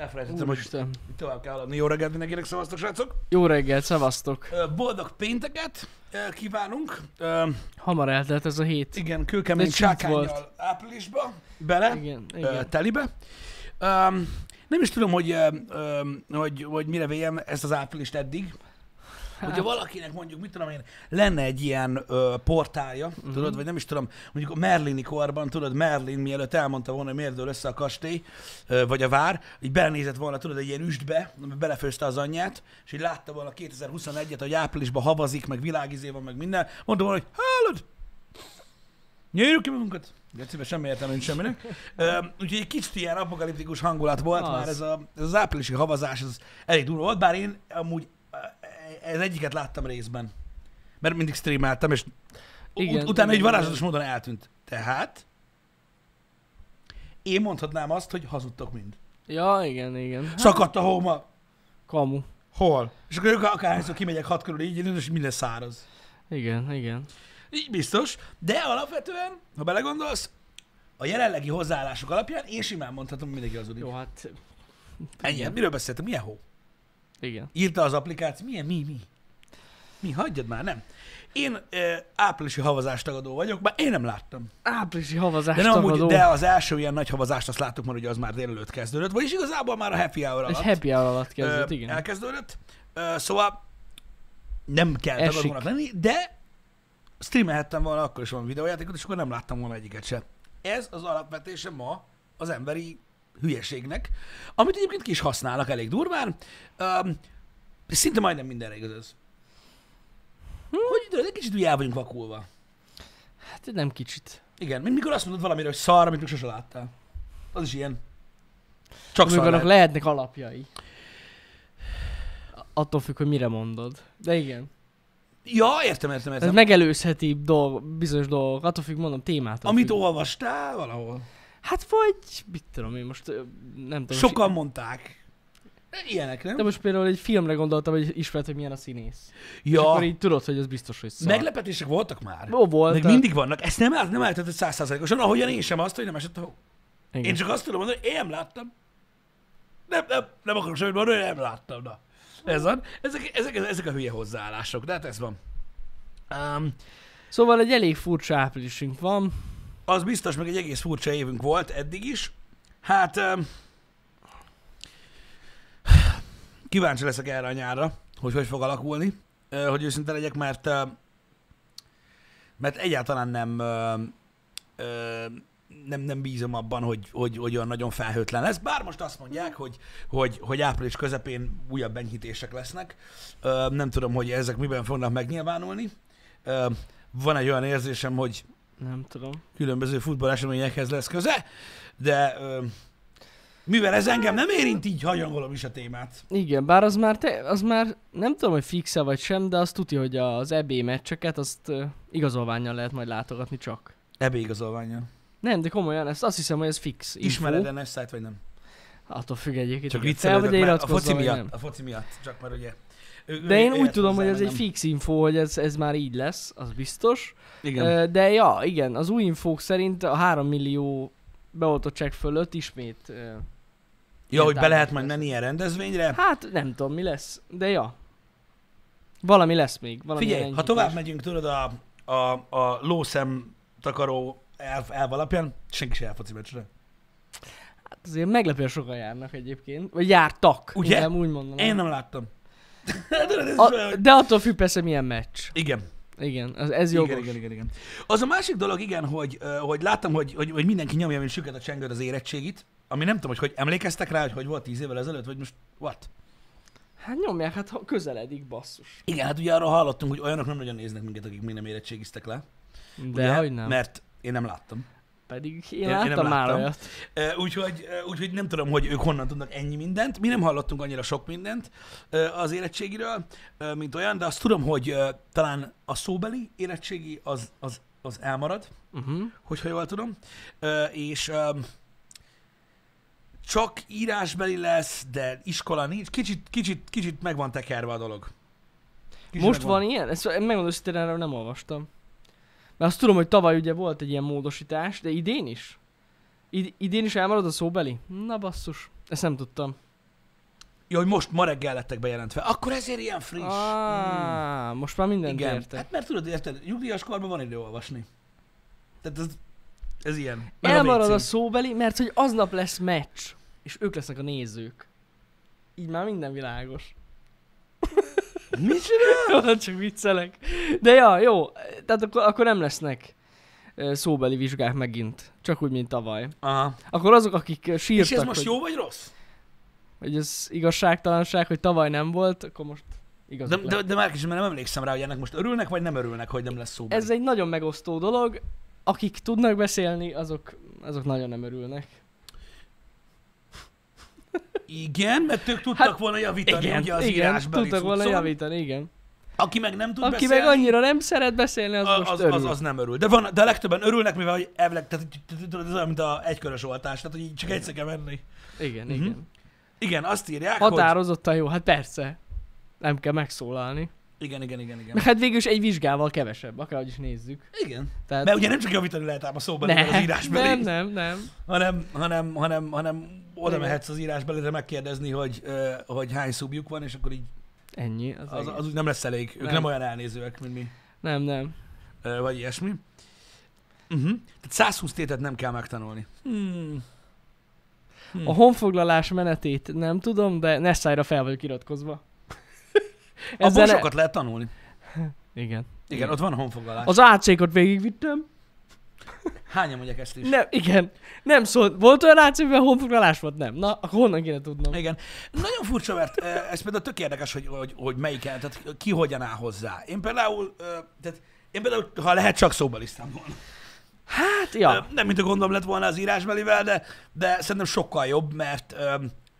Elfelejtettem, hogy Úristen. tovább kell haladni. Jó reggelt mindenkinek, szavaztok, srácok! Jó reggelt, szevasztok. Ö, Boldog pénteket kívánunk. Hamar eltelt ez a hét. Igen, kőkemény csákányjal áprilisba, bele, Igen, igen. telibe. Nem is tudom, hogy, hogy, hogy mire véljem ezt az áprilist eddig. Hát. Hogyha valakinek mondjuk, mit tudom én, lenne egy ilyen ö, portálja, uh-huh. tudod, vagy nem is tudom, mondjuk a Merlini korban, tudod, Merlin mielőtt elmondta volna, hogy miért dől össze a kastély, ö, vagy a vár, így belenézett volna, tudod, egy ilyen üstbe, belefőzte az anyját, és így látta volna 2021-et, hogy áprilisban havazik, meg világizé van, meg minden, mondta volna, hogy hallod, Nyírjuk ki magunkat! Gecibe semmi értelme nincs semminek. Úgyhogy egy kicsit ilyen apokaliptikus hangulat volt Az. már ez, a, ez az áprilisi havazás, ez elég durva volt, bár én amúgy ez egyiket láttam részben. Mert mindig streameltem, és Igen, ut- utána egy varázslatos igen. módon eltűnt. Tehát én mondhatnám azt, hogy hazudtok mind. Ja, igen, igen. Hát, Szakadt a hóma. Kamu. Hol? És akkor ők akárhányszor kimegyek hat körül így, és minden száraz. Igen, igen. Így biztos, de alapvetően, ha belegondolsz, a jelenlegi hozzáállások alapján én simán mondhatom, hogy mindenki hazudik. Jó, hát... Ennyi, miről beszéltem? Milyen hó? Igen. Írta az applikáció, milyen, mi, mi? Mi, hagyjad már, nem. Én ö, áprilisi havazást tagadó vagyok, bár én nem láttam. Áprilisi havazás De, nem amúgy, de az első ilyen nagy havazást azt láttuk már, hogy az már délelőtt kezdődött, vagyis igazából már a happy hour Egy alatt happy hour alatt kezdődött, ö, igen. elkezdődött. Ö, szóval nem kell tagadónak lenni, de streamelhettem volna akkor is van videójátékot, és akkor nem láttam volna egyiket se. Ez az alapvetése ma az emberi hülyeségnek, amit egyébként ki is használnak elég durván. Um, szinte majdnem mindenre igaz ez. Hm? Hogy tudod, egy kicsit úgy el vagyunk vakulva. Hát nem kicsit. Igen, mint mikor azt mondod valamire, hogy szar, amit még sose láttál. Az is ilyen. Csak Amikor lehet. lehetnek alapjai. Attól függ, hogy mire mondod. De igen. Ja, értem, értem, Ez értem. megelőzheti dolg, bizonyos dolgok. Attól függ, mondom, témától Amit függ. olvastál valahol. Hát vagy, mit tudom én most, nem tudom. Sokan mondták. Ilyenek, nem? De most például egy filmre gondoltam, hogy ismert, hogy milyen a színész. És ja, akkor így tudod, hogy az biztos, hogy szar. meglepetések voltak már. Ó, volt. Meg mindig vannak. Ezt nem, át, nem állított százszázalékosan, ahogyan én sem azt, hogy nem esett a hó. Igen. Én csak azt tudom mondani, hogy én nem láttam. Nem, nem, nem akarok semmit mondani, hogy nem láttam. Na. Ez van. Ezek, ezek, ezek a hülye hozzáállások, de hát ez van. Um, Szóval egy elég furcsa áprilisunk van. Az biztos, meg egy egész furcsa évünk volt eddig is. Hát kíváncsi leszek erre a nyárra, hogy hogy fog alakulni, hogy őszinte legyek, mert mert egyáltalán nem nem, nem bízom abban, hogy, hogy, hogy olyan nagyon felhőtlen lesz. Bár most azt mondják, hogy, hogy, hogy április közepén újabb enyhítések lesznek. Nem tudom, hogy ezek miben fognak megnyilvánulni. Van egy olyan érzésem, hogy Nem tudom. különböző futballeseményekhez lesz köze, de ö, mivel ez engem nem érint, így hajangolom is a témát. Igen, bár az már, te, az már nem tudom, hogy fixe vagy sem, de azt tudja, hogy az EB meccseket azt uh, igazolványjal lehet majd látogatni csak. Ebbe igazolványa. Nem, de komolyan, ezt azt hiszem, hogy ez fix. info. Ismered a vagy nem? Attól függ egyébként. Csak viccelődök, mert a foci miatt, a foci miatt, csak mert ugye... ő- De én úgy tudom, hogy ez egy fix info, hogy ez, ez már így lesz, az biztos. Igen. De ja, igen, az új infók szerint a 3 millió beoltottság fölött ismét... ja, hogy be lehet majd menni ilyen rendezvényre. Hát nem tudom, mi lesz, de ja. Valami lesz még. Valami Figyelj, ha tovább megyünk, tudod, a, a, a lószem takaró elv, elv alapján, senki se elfoci meccsre. Hát azért meglepően sokan járnak egyébként. Vagy jártak. Ugye? Inkább úgy mondanám. Én nem láttam. A, hogy- de attól függ persze milyen meccs. Igen. Igen, ez, ez jogos. Igen, igen, igen, igen. Az a másik dolog, igen, hogy, hogy láttam, hogy, hogy, hogy mindenki nyomja, mint süket a csengőt az érettségit, ami nem tudom, hogy, hogy emlékeztek rá, hogy hogy volt tíz évvel ezelőtt, vagy most what? Hát nyomják, hát közeledik, basszus. Igen, hát ugye arról hallottunk, hogy olyanok nem nagyon néznek minket, akik még nem érettségiztek le. De ugye? hogy nem. Mert én nem láttam. Pedig én, Én- én én nem már láttam. olyat. Úgyhogy, úgyhogy nem tudom, hogy ők honnan tudnak ennyi mindent. Mi nem hallottunk annyira sok mindent az érettségiről, mint olyan, de azt tudom, hogy talán a szóbeli érettségi az, az, az elmarad, Uh-huh. hogyha jól tudom, és csak írásbeli lesz, de iskola nincs. Kicsit, kicsit, kicsit meg van tekerve a dolog. Kicsit Most meg van ilyen? Ezt megmondom őszintén, erről nem olvastam. Mert azt tudom, hogy tavaly ugye volt egy ilyen módosítás, de idén is? Id- idén is elmarad a szóbeli? Na basszus, ezt nem tudtam. Jó, hogy most ma reggel lettek bejelentve. Akkor ezért ilyen friss. Ah, most már mindent Igen. értek. Hát mert tudod, érted, nyugdíjas korban van idő olvasni. Tehát ez, ez ilyen. Meg Elmarad a WC. szóbeli, mert hogy aznap lesz meccs, és ők lesznek a nézők. Így már minden világos. Mit csinál? Jó, csak viccelek. De ja, jó, tehát akkor, akkor nem lesznek szóbeli vizsgák megint. Csak úgy, mint tavaly. Aha. Akkor azok, akik ö, És sírtak, ez most hogy, jó vagy rossz? hogy ez igazságtalanság, hogy tavaly nem volt, akkor most De, igazuk de, lett. de már kicsit nem emlékszem rá, hogy ennek most örülnek, vagy nem örülnek, hogy nem lesz szó. Ez egy nagyon megosztó dolog. Akik tudnak beszélni, azok, azok nagyon nem örülnek. Igen, mert ők tudtak Hát, volna javítani Igen, ugye az igen, írásbeli tudtak volna cuccon. javítani, igen. Aki meg nem tud Aki beszélni, meg annyira nem szeret beszélni, az, az, most az, örül. az, az, nem örül. De, van, de a legtöbben örülnek, mivel hogy elvileg, tehát tudod, ez olyan, mint a egykörös oltás, tehát hogy csak egyszer kell menni. Igen, Mhm. igen. Igen, azt írják, hogy... Határozottan jó, hát persze. Nem kell megszólalni. Igen, igen, igen, igen. Meg hát végül is egy vizsgával kevesebb, akárhogy is nézzük. Igen. Tehát Mert ugye nem csak javítani lehet ám a szóban, nem, az írásbeli, nem, nem, nem. hanem, hanem, hanem, hanem oda Igen. mehetsz az írásbelire megkérdezni, hogy, hogy hány szubjuk van, és akkor így Ennyi. Az, az, az, úgy nem lesz elég. Ők nem, Nem. olyan elnézőek, mint mi. Nem, nem. Vagy ilyesmi. Uh-huh. Tehát 120 tétet nem kell megtanulni. Hmm. Hmm. A honfoglalás menetét nem tudom, de Nessájra fel vagyok iratkozva. Abból Ezzel ne- sokat lehet tanulni. Igen. Igen, ott van honfoglalás. Az AC-kot végigvittem. Hányan mondják ezt is? Nem, igen. Nem szólt. Volt olyan AC, mivel honfoglalás volt? Nem. Na, akkor honnan kéne tudnom? Igen. Nagyon furcsa, mert ez például tök érdekes, hogy, hogy, hogy melyik, tehát ki hogyan áll hozzá. Én például, tehát én például, ha lehet, csak szóbelisztem volna. Hát, ja. Nem, mint a gondom lett volna az írásbelivel, de, de szerintem sokkal jobb, mert,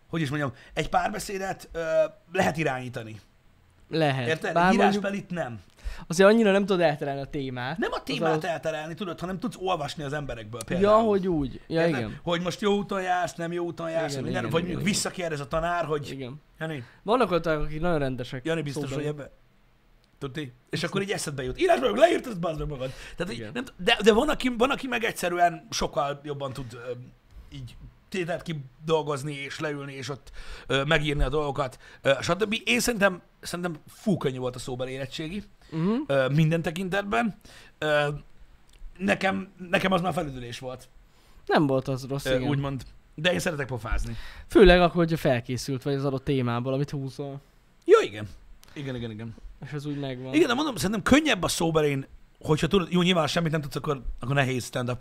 hogy is mondjam, egy párbeszédet lehet irányítani. Lehet. Érted? Bár mondjuk Írásbelit nem. azért annyira nem tudod elterelni a témát. Nem a témát az... elterelni, tudod, hanem tudsz olvasni az emberekből Ja, például. hogy úgy. Ja, Érted? igen. Hogy most jó úton jársz, nem jó úton jársz, Igen, minden, igen, vagy igen, visszakérdez a tanár, hogy Igen. Jani, Vannak olyanok, akik nagyon rendesek. Jani biztos, szóbeli. hogy ebbe... Tudti? És akkor így eszedbe jut. Írásban leírtad, bazd meg magad. Tehát így, nem, de, de van, aki, van, aki meg egyszerűen sokkal jobban tud így tételt kidolgozni, és leülni, és ott ö, megírni a dolgokat, ö, stb. Én szerintem, szerintem fú könnyű volt a szóbeli érettségi, Uh-huh. ö, minden tekintetben. Ö, nekem, nekem az már felüdülés volt, Nem volt az rossz, ö, igen. úgymond. De én szeretek pofázni. Főleg akkor, hogyha felkészült vagy az adott témából, amit húzol. Jó, igen. Igen, igen, igen. És az úgy megvan. Igen, de mondom, szerintem könnyebb a szóbelén, hogyha tudod, jó, nyilván semmit nem tudsz, akkor, akkor nehéz stand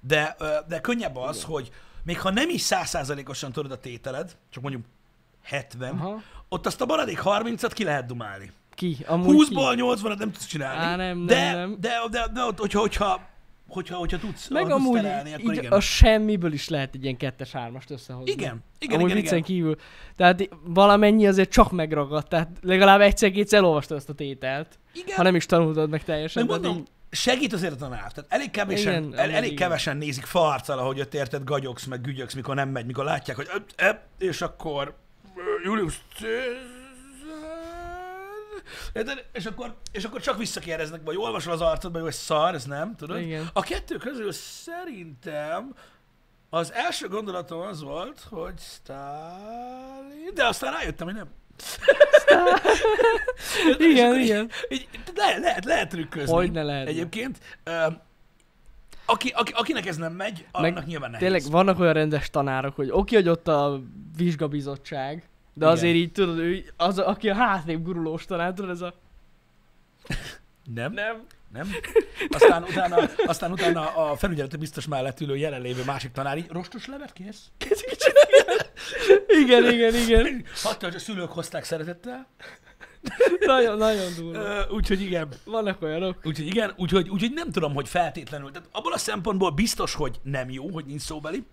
de, ö, de könnyebb az, hogy még ha nem is százszázalékosan tudod a tételed, csak mondjuk 70, Aha. Ott azt a maradék 30-at ki lehet dumálni. Ki? Amúgy 20-ból 80-at nem tudsz csinálni. Á, nem, nem, de, nem. De, de, de, ott, hogyha, hogyha, hogyha, hogyha tudsz, Meg ha tudsz amúgy terelni, akkor így igen. a semmiből is lehet egy ilyen kettes-hármast összehozni. Igen, igen, Amúgy igen, igen. kívül. Tehát valamennyi azért csak megragadt, tehát legalább egyszer-kétszer elolvastad ezt a tételt. igen. Ha nem is tanultad meg teljesen. Tehát mondom, segít azért a tanár. Tehát elég kevesen, Igen, el, elég igen. kevesen nézik farccal, ahogy ott érted, gagyogsz, meg gügyögsz, mikor nem megy, mikor látják, hogy öp, öp, és akkor Julius érted? És akkor, és akkor csak visszakérdeznek, vagy olvasol az arcodba, hogy szar, ez nem, tudod? Igen. A kettő közül szerintem az első gondolatom az volt, hogy Stalin, de aztán rájöttem, hogy nem. Igen, akkor így- igen. így, le, lehet, lehet trükközni. Hogy ne lehet. Egyébként, ö, aki, aki, akinek ez nem megy, annak Meg nyilván nehéz. Tényleg vannak olyan rendes tanárok, hogy oké, hogy ott a vizsgabizottság, de Igen. azért így tudod, ő az, aki a hátrébb gurulós tanár, tudod, ez a... Nem, Nem. nem. Aztán utána, aztán utána a felügyeleti biztos mellett ülő jelenlévő másik tanár így, rostos levet kész? Igen, igen, igen. Hatta, hogy a szülők hozták szeretettel. Nagyon, nagyon durva. Úgyhogy igen. Vannak olyanok. Úgyhogy igen, úgyhogy, úgyhogy nem tudom, hogy feltétlenül. Tehát abból a szempontból biztos, hogy nem jó, hogy nincs szóbeli.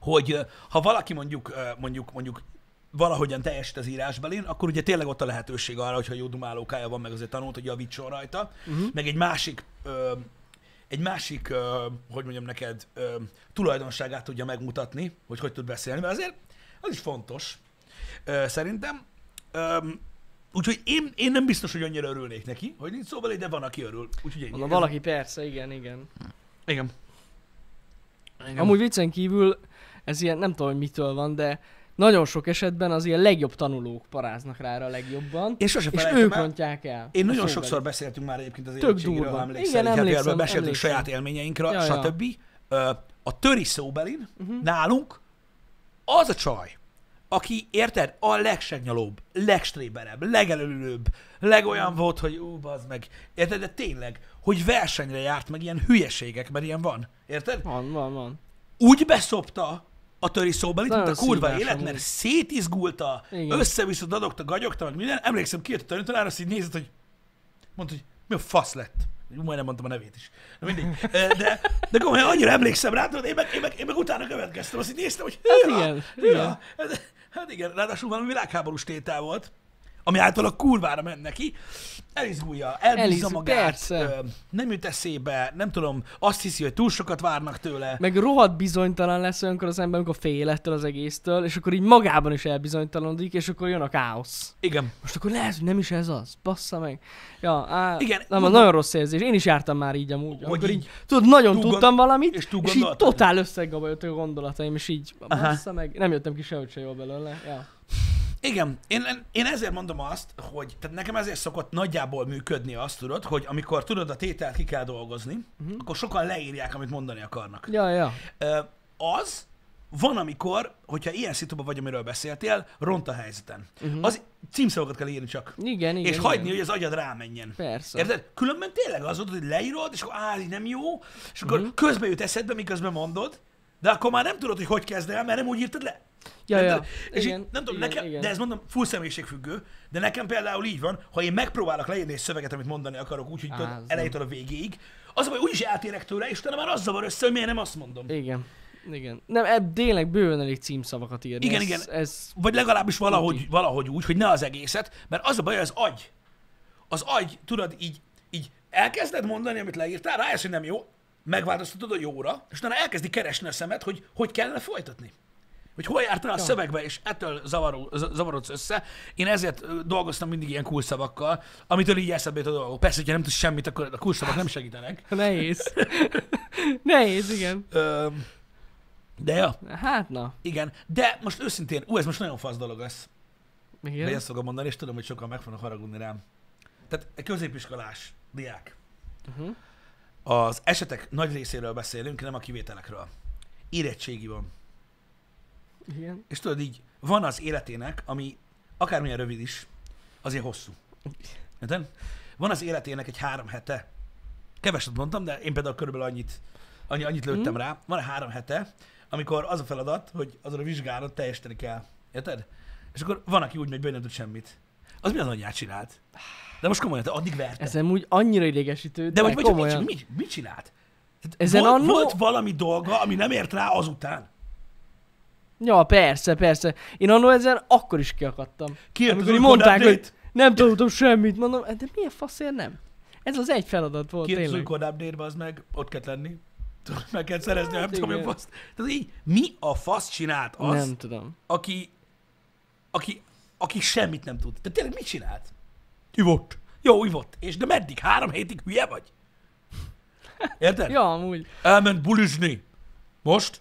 Hogy ha valaki mondjuk, mondjuk, mondjuk valahogyan teljesít az írásbelén, akkor ugye tényleg ott a lehetőség arra, hogyha jó dumálókája van, meg azért tanult, hogy javítson rajta. Uh-huh. Meg egy másik, ö, egy másik, ö, hogy mondjam neked, ö, tulajdonságát tudja megmutatni, hogy hogy tud beszélni, mert azért az is fontos, ö, szerintem. Ö, úgyhogy én, én nem biztos, hogy annyira örülnék neki, hogy nincs szóbeli, de van, aki örül. Úgyhogy ennyi. Mondom, valaki persze, igen, igen. Igen. Igen. Amúgy viccen kívül, ez ilyen, nem tudom, hogy mitől van, de nagyon sok esetben az ilyen legjobb tanulók paráznak rá a legjobban, Én sose és ők el. rontják el. Én nagyon szóbelit. sokszor beszéltünk már egyébként az ha emlékszel. Igen, emlékszem, beszéltünk emlékszem. saját élményeinkről, Ja, ja. stb. Ö, A töri szóbelin Mhm. nálunk az a csaj, aki, érted, a legsegnalóbb, legstréberebb, legelőlőbb, legolyan volt, hogy ú, bazd meg, érted, de tényleg, hogy versenyre járt meg ilyen hülyeségek, mert ilyen van, érted? Van, van, van. úgy beszopta a töri szóbelit, mint a kurva élet, mert szétizgulta, Igen. össze-vissza dadogta, gagyogta, meg minden. Emlékszem, kijött a tanítanár, azt így nézett, hogy mondta, hogy mi a fasz lett. Majdnem mondtam a nevét is. Na mindig. De, de komolyan annyira emlékszem rá, tudod, én meg, én meg, én meg utána következtem, azt így néztem, hogy Hát hűha, igen, hűha. Hát, hát igen, ráadásul valami világháborús tétel volt, ami által a kurvára ment neki. Elizgulja, elbízza magát, persze. nem jut eszébe, nem tudom, azt hiszi, hogy túl sokat várnak tőle. Meg rohadt bizonytalan lesz olyankor az ember, amikor fél ettől az egésztől, és akkor így magában is elbizonytalanodik, és akkor jön a káosz. Igen. Most akkor lehet, hogy nem is ez az. Bassza meg. Ja, á, Igen, Nem, mondom- nagyon rossz érzés. Én is jártam már így amúgy. Amikor így így, tudod, nagyon túl gond- tudtam valamit, és túl és így totál összegabajoltak a gondolataim, és így, bassza meg, nem jöttem ki sehogy se jól belőle. Ja. Igen, én, én ezért mondom azt, hogy tehát nekem ezért szokott nagyjából működni azt, tudod, hogy amikor tudod a tételt ki kell dolgozni, uh-huh. akkor sokan leírják, amit mondani akarnak. ja, ja. Az van, amikor, hogyha ilyen szituban vagy, amiről beszéltél, ront a helyzeten. Uh-huh. Az címszavakat kell írni csak. Igen, igen. és hagyni, igen. hogy az agyad rámenjen. Persze. Érted? Különben tényleg az volt, hogy leírod, és akkor á, nem jó, és akkor uh-huh. közbe jut eszedbe, miközben mondod, de akkor már nem tudod, hogy hogy kezd el, mert nem úgy írtad le. Ja, ja. És Igen, így, nem tudom, igen, nekem, igen. de ez mondom, full személyiségfüggő, de nekem például így van, ha én megpróbálok leírni egy szöveget, amit mondani akarok, úgyhogy Á, elejétől a végéig, az a baj, úgyis eltérek tőle, és utána már az zavar össze, hogy miért nem azt mondom. Igen. Igen. Nem, ebb tényleg bőven elég címszavakat írni. Igen, ez, igen. Ez, Vagy legalábbis valahogy, valahogy úgy, hogy ne az egészet, mert az a baj, az agy. Az agy, tudod, így, így elkezded mondani, amit leírtál, rájössz, hogy nem jó, megváltoztatod a jóra, és utána elkezdi keresni a szemet, hogy hogy kellene folytatni. Hogy hol jártál a szövegbe, és ettől zavaró, zavarodsz össze. Én ezért dolgoztam mindig ilyen kulszavakkal, amitől így eszedbe a dolgok. Persze, hogyha nem tudsz semmit, akkor a kulszavak nem segítenek. nehéz. nehéz, igen. De ja, Hát na. igen. De most őszintén, ú, ez most nagyon fasz dolog lesz. Igen. Vagy ezt fogom mondani, és tudom, hogy sokan meg fognak haragudni rám. Tehát egy középiskolás diák. Uh-huh. Az esetek nagy részéről beszélünk, nem a kivételekről. Érettségi van. Igen. És tudod így, van az életének, ami akármilyen rövid is, azért hosszú. Érted? Van az életének egy három hete. Keveset mondtam, de én például körülbelül annyit, annyi, annyit lőttem Mhm. rá. Van három hete, amikor az a feladat, hogy azon a vizsgálat teljesíteni kell. Érted? És akkor van, aki úgy megy, hogy nem tud semmit. Az mi az anyját csinált? De most komolyan, te addig verte. Ez úgy annyira idegesítő, De vagy, vagy mit, mit, mit csinált? Tehát Ezen volt, annó- volt valami dolga, ami nem ért rá azután. Ja, persze, persze. Én annól ezen akkor is kiakadtam. Kijött Amikor így mondták, hogy nem tudtam semmit, mondom, de miért faszért nem? Ez az egy feladat volt új tényleg. Code update az meg, ott kell lenni. Meg kell szerezni, nem Hát tudom, mi a igen. fasz. Tehát így, mi a fasz csinált az, Nem tudom. aki, aki, aki semmit nem tud. Tehát tényleg mit csinált? Ivott. Jó, ivott. És de meddig? Három hétig hülye vagy? Érted? Ja, amúgy. Elment bulizni. Most?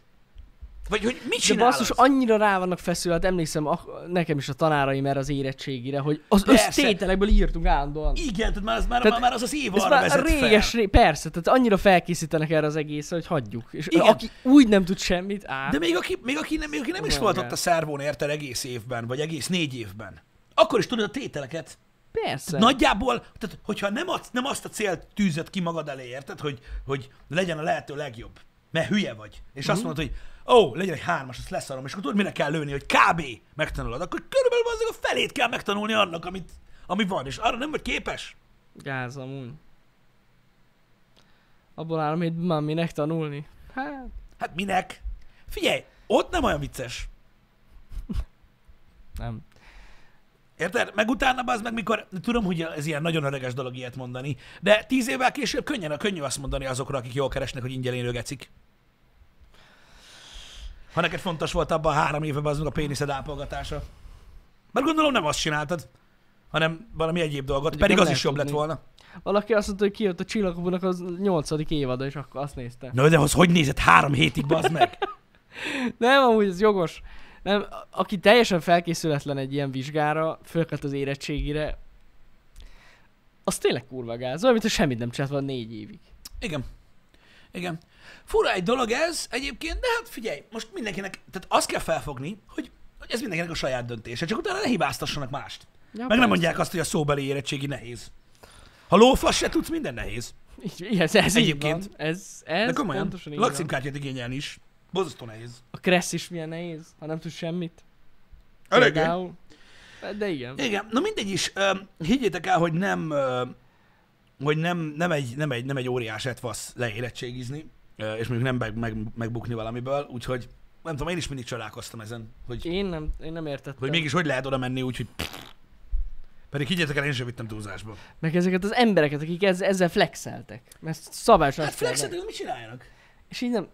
Vagy hogy mit De csinál basszus, az? annyira rá vannak feszülve, hát emlékszem ah, nekem is a tanáraim erre az érettségire, hogy az Persze. össztételekből írtunk állandóan. Igen, tehát már az, már, Tehát már az az év Ez arra már vezet réges, fel. ré, persze, tehát annyira felkészítenek erre az egészre, hogy hagyjuk. És Igen. aki úgy nem tud semmit, á, De még aki, még aki nem, még aki nem is volt ott a szervón érted egész évben, vagy egész négy évben, akkor is tudod a tételeket. persze. Nagyjából, tehát hogyha nem, ad, nem azt a célt tűzött ki magad elé, érted, hogy, hogy legyen a lehető legjobb, mert hülye vagy, és Mhm. azt mondod, hogy ó, legyen egy hármas, azt leszarom, és akkor tudod, mire kell lőni, hogy kb. megtanulod, akkor körülbelül azért a felét kell megtanulni annak, amit, ami van, és arra nem vagy képes. Gáz amúgy. Abból áll, amit már minek tanulni. Hát, Hát minek? Figyelj, ott nem olyan vicces. nem. Érted? Meg utána az meg, mikor, tudom, hogy ez ilyen nagyon öreges dolog ilyet mondani, de tíz évvel később könnyen, könnyű azt mondani azokra, akik jól keresnek, hogy ingyen élő gecik. Ha neked fontos volt abban a három évben az meg a péniszed ápolgatása. Mert gondolom nem azt csináltad, hanem valami egyéb dolgot, Mondjuk pedig az is jobb lett tudni. volna. Valaki azt mondta, hogy kijött a csillagoknak az nyolcadik évada, és akkor azt nézte. Na, de az hogy nézett három hétig, bazd meg? Nem, amúgy ez jogos. Nem, aki teljesen felkészületlen egy ilyen vizsgára, fölkelt az érettségire, az tényleg kurva gáz. Olyan, mintha semmit nem csinált volna négy évig. Igen. Igen. Fura egy dolog ez egyébként, de hát figyelj, most mindenkinek, tehát azt kell felfogni, hogy, hogy ez mindenkinek a saját döntése, csak utána ne hibáztassanak mást. Ja, Meg nem persze. mondják azt, hogy a szóbeli érettségi nehéz. Ha lófasz se tudsz, minden nehéz. Így, ez, ez Egyébként. Így van. Ez, De ez komolyan, így van. lakcímkártyát igényelni is. Bozasztó nehéz. A kressz is milyen nehéz, ha nem tudsz semmit. Eléggé. De igen. Igen, na mindegy is, higgyétek el, hogy nem, hogy nem, nem, egy, nem, egy, nem egy óriás etvasz leérettségizni, és mondjuk nem meg, meg, megbukni valamiből, úgyhogy nem tudom, én is mindig csodálkoztam ezen, hogy, Én nem, én nem értettem. hogy mégis hogy lehet oda menni, úgyhogy pedig higgyetek el, én sem vittem túlzásba. Meg ezeket az embereket, akik ez, ezzel flexeltek. Mert szabályosan Hát flexetek, mit csináljanak? És így nem...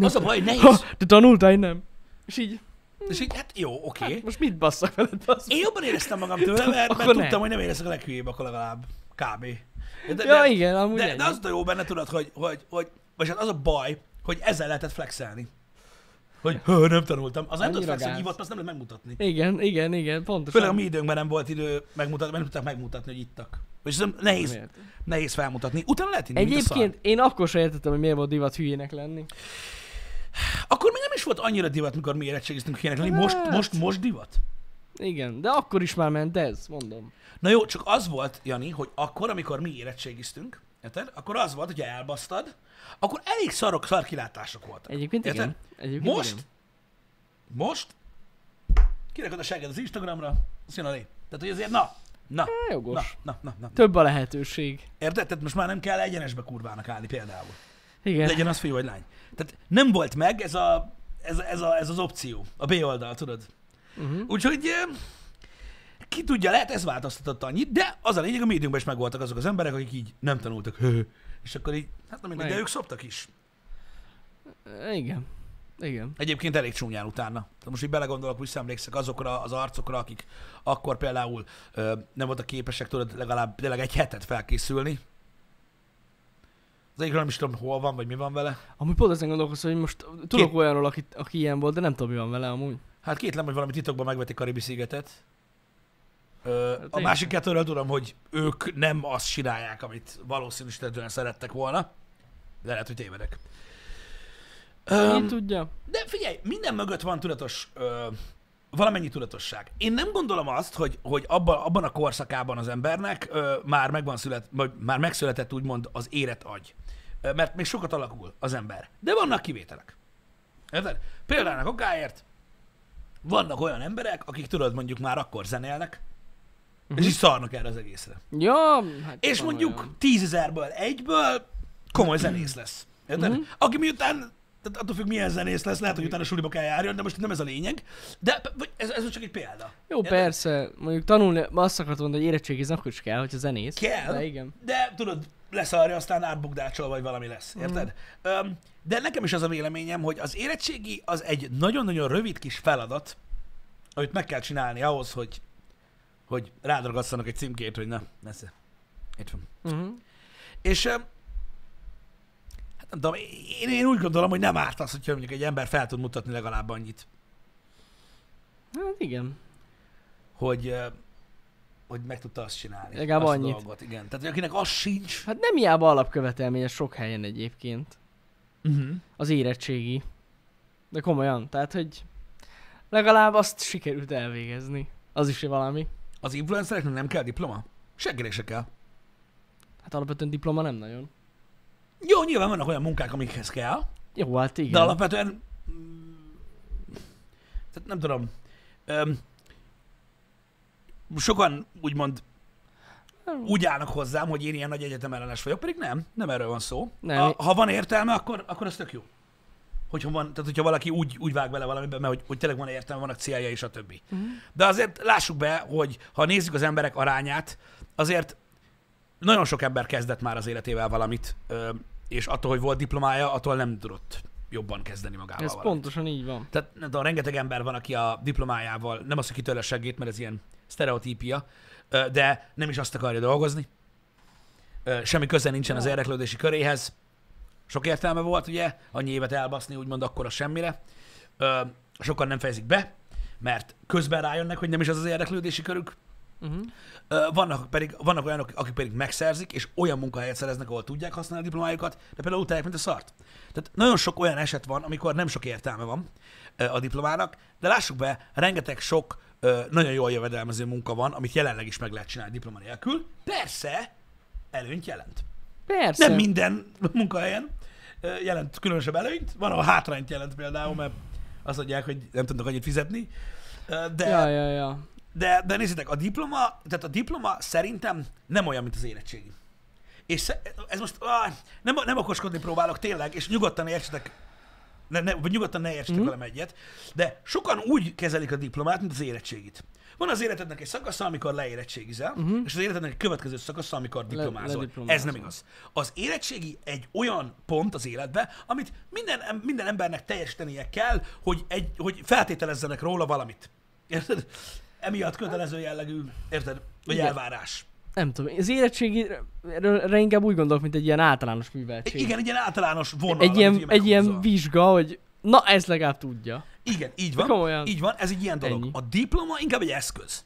Az a baj, hogy Ha, nehéz. de tanultál, nem. És így, És így, hát jó, oké. hát most mit basszak veled, bassz? Én jobban éreztem magam tőle, mert, mert tudtam, nem. hogy nem érezek a leghülyébb, akkor legalább. Kb. De, Ja, igen, amúgy de, ennyi. de az a jó benne, tudod, hogy, hogy, hogy vagy hát az a baj, hogy ezzel lehetett flexelni. Hogy hő, nem tanultam. Az nem tudod flexelni, hivat, azt nem lehet megmutatni. Igen, igen, igen, pontosan. Főleg a mi időnkben nem volt idő megmutatni, nem tudták megmutatni, hogy ittak. És ez nehéz, értem. nehéz felmutatni. Utána lehet inni. Egyébként én akkor sem értettem, hogy miért volt divat hülyének lenni. Akkor még nem is volt annyira divat, mikor mi érettségiztünk hülyének lenni. Most, Hát. most, most divat. Igen, de akkor is már ment ez, mondom. Na jó, csak az volt, Jani, hogy akkor, amikor mi érettségiztünk, érted? Akkor az volt, hogyha elbasztad, akkor elég szarok, szarkilátások voltak. Egyébként Érted? igen. Egyébként Most, igen. most, kirakod a segged az Instagramra, azt jön a lé. Tehát, hogy azért na, na, Há, na, Jogos. na, na, na. Több a lehetőség. Érted? Tehát most már nem kell egyenesbe kurvának állni például. Igen. Legyen az fiú vagy lány. Tehát nem volt meg ez, a, ez, ez, a, ez az opció, a B oldal, tudod? Uh-huh. Úgyhogy ki tudja, lehet ez változtatott annyit, de az a lényeg, a médiumban is megvoltak azok az emberek, akik így nem tanultak. És akkor így, hát nem mindegy, de ők szoptak is. Igen. Igen. Egyébként elég csúnyán utána. Tehát most így belegondolok, visszaemlékszek azokra az arcokra, akik akkor például ö, nem voltak képesek, tudod, legalább tényleg egy hetet felkészülni. Az egyikről nem is tudom, hol van, vagy mi van vele. Amúgy pont ezen gondolkozom, hogy most tudok olyanról, aki, aki ilyen volt, de nem tudom, mi van vele amúgy. Hát kétlem, hogy valami titokban megvetik Karibi szigetet. Ö, Hát a én másik kettőről tudom, hogy ők nem azt csinálják, amit valószínűsíthetően szerettek volna. De lehet, hogy tévedek. Öm, tudja? de figyelj, minden mögött van tudatos, ö, valamennyi tudatosság. Én nem gondolom azt, hogy, hogy abban, abban a korszakában az embernek ö, már megvan szület, vagy már megszületett úgymond az érett agy. Mert még sokat alakul az ember. De vannak kivételek. Érted? Például okáért vannak olyan emberek, akik tudod mondjuk már akkor zenélnek, uh-huh. és így szarnak erre az egészre. Ja, hát És mondjuk olyan. tízezerből egyből komoly zenész lesz. Érted? Mhm. Uh-huh. Aki miután, tehát attól függ milyen zenész lesz, lehet, hogy utána suliba kell járjon, de most nem ez a lényeg. De ez, ez csak egy példa. Jó, Érted? persze, mondjuk tanulni, azt akartam mondani, hogy érettségizni akkor is kell, hogyha zenész. Kell. De igen. De tudod, leszarja, aztán átbukdácsol, vagy valami lesz. Érted? Um, de nekem is az a véleményem, hogy az érettségi az egy nagyon-nagyon rövid kis feladat, amit meg kell csinálni ahhoz, hogy, hogy rádragasszanak egy címkét, hogy na, nesze. Itt van. Uh-huh. És hát nem tudom, én, én úgy gondolom, hogy nem árt az, hogyha mondjuk egy ember fel tud mutatni legalább annyit, Hát igen. hogy, hogy meg tudta azt csinálni. Legalább azt annyit. Dolgot, igen. Tehát, akinek az sincs, Hát nem hiába alapkövetelményes sok helyen egyébként. uh-huh. Az érettségi. De komolyan, tehát hogy legalább azt sikerült elvégezni. Az is valami. az influencereknek nem kell diploma? Seggire se kell. Hát alapvetően diploma nem nagyon. Jó, nyilván vannak olyan munkák, amikhez kell, Jó, hát igen. de alapvetően tehát nem tudom, öm, sokan úgymond úgy állnak hozzám, hogy én ilyen nagy egyetem ellenes vagyok, pedig nem, nem erről van szó. Nem. Ha, ha van értelme, akkor, akkor az tök jó. Hogyha, van, tehát hogyha valaki úgy, úgy vág bele valamiben, mert hogy, hogy tényleg van értelme, vannak célja és a többi. Uh-huh. De azért lássuk be, hogy ha nézzük az emberek arányát, azért nagyon sok ember kezdett már az életével valamit, és attól, hogy volt diplomája, attól nem tudott jobban kezdeni magával Ez valamit. pontosan így van. Tehát tudom, rengeteg ember van, aki a diplomájával, nem az, hogy kitörle a segít, mert ez ilyen sztereotípia, de nem is azt akarja dolgozni. Semmi köze nincsen az érdeklődési köréhez. Sok értelme volt, ugye, annyi évet elbaszni, úgymond akkor a semmire. Sokan nem fejezik be. mert közben rájönnek, hogy nem is az az érdeklődési körük. Uh-huh. Vannak, pedig, vannak olyanok, akik pedig megszerzik, és olyan munkahelyet szereznek, ahol tudják használni a diplomájukat, de például utálják, mint a szart. Tehát nagyon sok olyan eset van, amikor nem sok értelme van a diplomának, de lássuk be, rengeteg sok nagyon jól jövedelmező munka van, amit jelenleg is meg lehet csinálni diploma nélkül. Persze, előnyt jelent. Persze. Nem minden munkahelyen jelent különösebb előnyt. Van, ahol hátrányt jelent például, mert azt mondják, hogy nem tudnak annyit fizetni. De, Ja, ja, ja. de, de nézzétek, a diploma, tehát a diploma szerintem nem olyan, mint az érettségi. És ez most ah, nem, nem okoskodni próbálok tényleg, és nyugodtan értsetek, ne, ne, vagy nyugodtan ne értsetek Mhm. velem egyet, de sokan úgy kezelik a diplomát, mint az érettségit. Van az életednek egy szakasza, amikor leérettségizel, uh-huh. és az életednek egy következő szakasza, amikor diplomázol. lediplomázol. Ez nem igaz. Az érettségi egy olyan pont az életbe, amit minden, minden embernek teljesítenie kell, hogy, egy, hogy feltételezzenek róla valamit. Érted? Emiatt kötelező jellegű, érted? Vagy Igen. elvárás. Nem tudom, az érettségre inkább úgy gondolok, mint egy ilyen általános műveltség. Igen, egy ilyen általános vonal. egy ilyen, egy ilyen vizsga, hogy na ez legalább tudja. Igen, így van. Komolyan. Így van, ez egy ilyen dolog. Ennyi. A diploma inkább egy eszköz.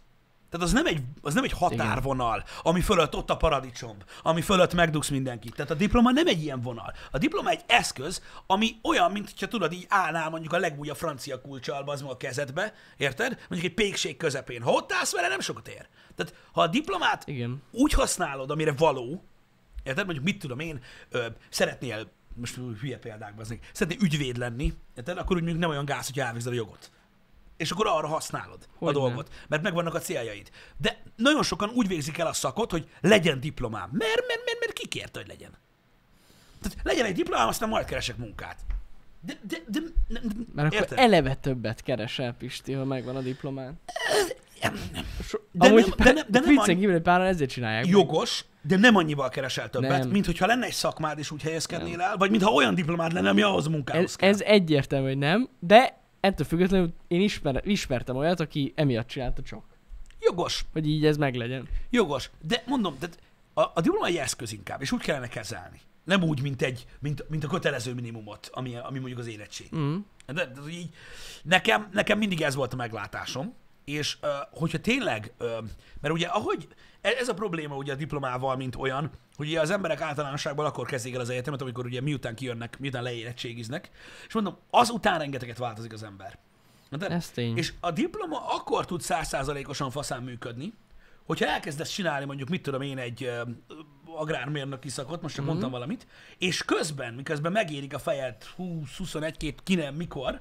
Tehát az nem egy, az nem egy határvonal, ami fölött ott a paradicsom, ami fölött megdugsz mindenkit. Tehát a diploma nem egy ilyen vonal. A diploma egy eszköz, ami olyan, mint hogyha tudod, így állnál mondjuk a legújabb francia kulcsal az a kezedbe, érted? Mondjuk egy pékség közepén. Ha ott állsz vele, nem sokat ér. Tehát ha a diplomát Igen. úgy használod, amire való, érted? Mondjuk mit tudom én, ö, szeretnél, most hülye példákban, az szeretnél ügyvéd lenni, érted? Akkor úgy mondjuk nem olyan gáz, hogy elvégzed a jogot. És akkor arra használod a Hogyne. dolgot, mert megvannak a céljaid. De nagyon sokan úgy végzik el a szakot, hogy legyen diplomám. Mert, mert, mert, mert ki kérte, hogy legyen. Tehát legyen egy diplomám, aztán majd keresek munkát. De, de, de, de Mert akkor érted? eleve többet keresel, Pisti, ha megvan a diplomán. So, De amúgy nem- de nem- de nem viccen annyi- kívül, hogy páran ezért csinálják. meg. Jogos, de nem annyival keresel többet, Nem. mint hogyha lenne egy szakmád, és úgy helyezkednél el, vagy mintha olyan diplomád lenne, ami ahhoz a munkához Ez, kell. ez egyértelmű, hogy nem, de ettől függetlenül én ismer, ismertem olyat, aki emiatt csinálta csak. Jogos, Hogy így ez meglegyen. jogos. De mondom, tehát a, a diploma egy eszköz inkább, és úgy kellene kezelni. Nem úgy, mint, egy, mint, mint a kötelező minimumot, ami, ami mondjuk az érettség. Mm. De, de, de így, nekem, nekem mindig ez volt a meglátásom, és uh, hogyha tényleg, uh, mert ugye ahogy, ez a probléma ugye a diplomával, mint olyan, hogy ugye az emberek általánosságban akkor kezdik el az egyetemet, amikor ugye miután kijönnek, miután leérettségiznek, és mondom, azután rengeteget változik az ember. De, Ez tény. és a diploma akkor tud százszázalékosan faszán működni, hogyha elkezdesz csinálni mondjuk, mit tudom én, egy ö, agrármérnöki szakot, most csak Mhm. mm-hmm. mondtam valamit, és közben, miközben megérik a fejed 20-21 ki nem, mikor,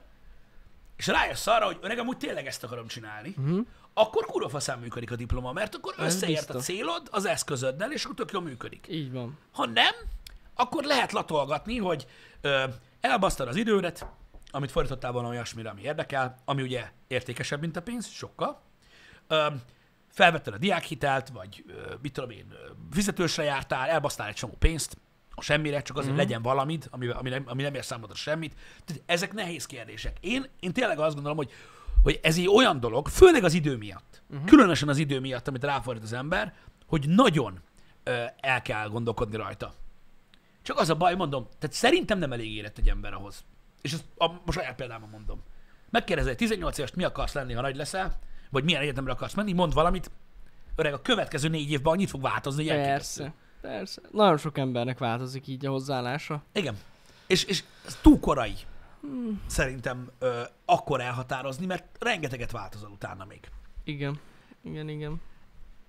és rájössz arra, hogy öreg, amúgy tényleg ezt akarom csinálni, Mhm. Akkor kurva faszán működik a diploma, mert akkor Ez összeért a biztos. célod az eszközöddel, és akkor tök jól működik. Így van. Ha nem, akkor lehet latolgatni, hogy ö, elbasztad az idődet, amit fordítottál volna olyasmire, ami érdekel, ami ugye értékesebb, mint a pénz, sokkal. Ö, felvetted a diákhitelt, vagy ö, mit tudom én, fizetősre jártál, elbasztál egy csomó pénzt, a semmire, csak azért mm. legyen valamit, ami, ami, nem, ami nem ér számodra semmit. Tehát ezek nehéz kérdések. Én, én tényleg azt gondolom, hogy, hogy ez egy olyan dolog, főleg az idő miatt, uh-huh. különösen az idő miatt, amit ráfordít az ember, hogy nagyon ö, el kell gondolkodni rajta. Csak az a baj, mondom, tehát szerintem nem elég érett egy ember ahhoz. És ezt a, a saját példámon mondom. Megkérdezed egy 18 éves, mi akarsz lenni, ha nagy leszel, vagy milyen egyetemre akarsz menni, mond valamit, öreg, a következő négy évben annyit fog változni, hogy. Persze. Persze. Nagyon sok embernek változik így a hozzáállása. Igen. És, és ez túl korai. Hmm. Szerintem ö, akkor elhatározni, mert rengeteget változol utána még. Igen. Igen, igen.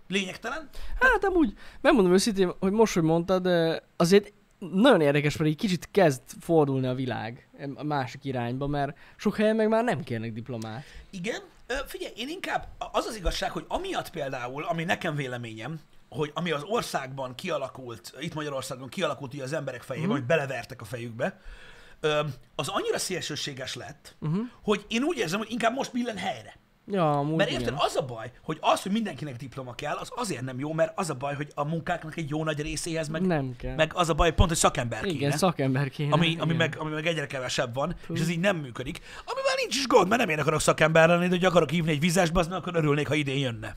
Lényegtelen? Hát amúgy, megmondom őszintén, hogy most, hogy mondtad, de azért nagyon érdekes, mert így kicsit kezd fordulni a világ a másik irányba, mert sok helyen meg már nem kérnek diplomát. Igen. Figyelj, én inkább az az igazság, hogy amiatt például, ami nekem véleményem, hogy ami az országban kialakult, itt Magyarországon kialakult ugye az emberek fejében, Mhm. hogy belevertek a fejükbe, az annyira szélsőséges lett, Uh-huh. hogy én úgy érzem, hogy inkább most billen helyre. Ja, amúgy Mert igen. érted, az a baj, hogy az, hogy mindenkinek diploma kell, az azért nem jó, mert az a baj, hogy a munkáknak egy jó nagy részéhez meg, Nem kell. meg az a baj, hogy pont, hogy szakember kéne. igen, szakember kéne. ami, ami, igen. meg, ami meg egyre kevesebb van, és ez így nem működik. Amivel nincs is gond, mert nem én akarok szakember lenni, de hogy akarok hívni egy vizesbe, az akkor örülnék, ha idén jönne.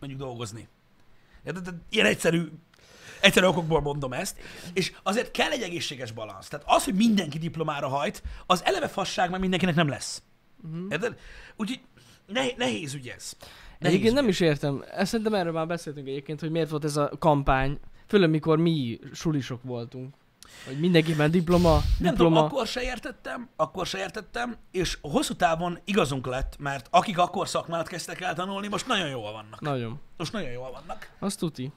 Mondjuk dolgozni. Érted? Tehát Ilyen egyszerű, egyszerű okokból mondom ezt. És azért kell egy egészséges balansz. Tehát az, hogy mindenki diplomára hajt, az eleve fasság, mert mindenkinek nem lesz. Mhm. Érted? Úgyhogy ne- nehéz ügy ez. Nehéz Egyébként nem ügy. is értem. Ezt szerintem erről már beszéltünk egyébként, hogy miért volt ez a kampány. Főleg mikor mi sulisok voltunk. Hogy mindenkiben diploma, Nem tudom, diploma. akkor se értettem, akkor se értettem, és hosszú távon igazunk lett, mert akik akkor szakmát kezdtek el tanulni, most nagyon jól vannak. Nagyon. Most nagyon jól vannak. Azt tuti.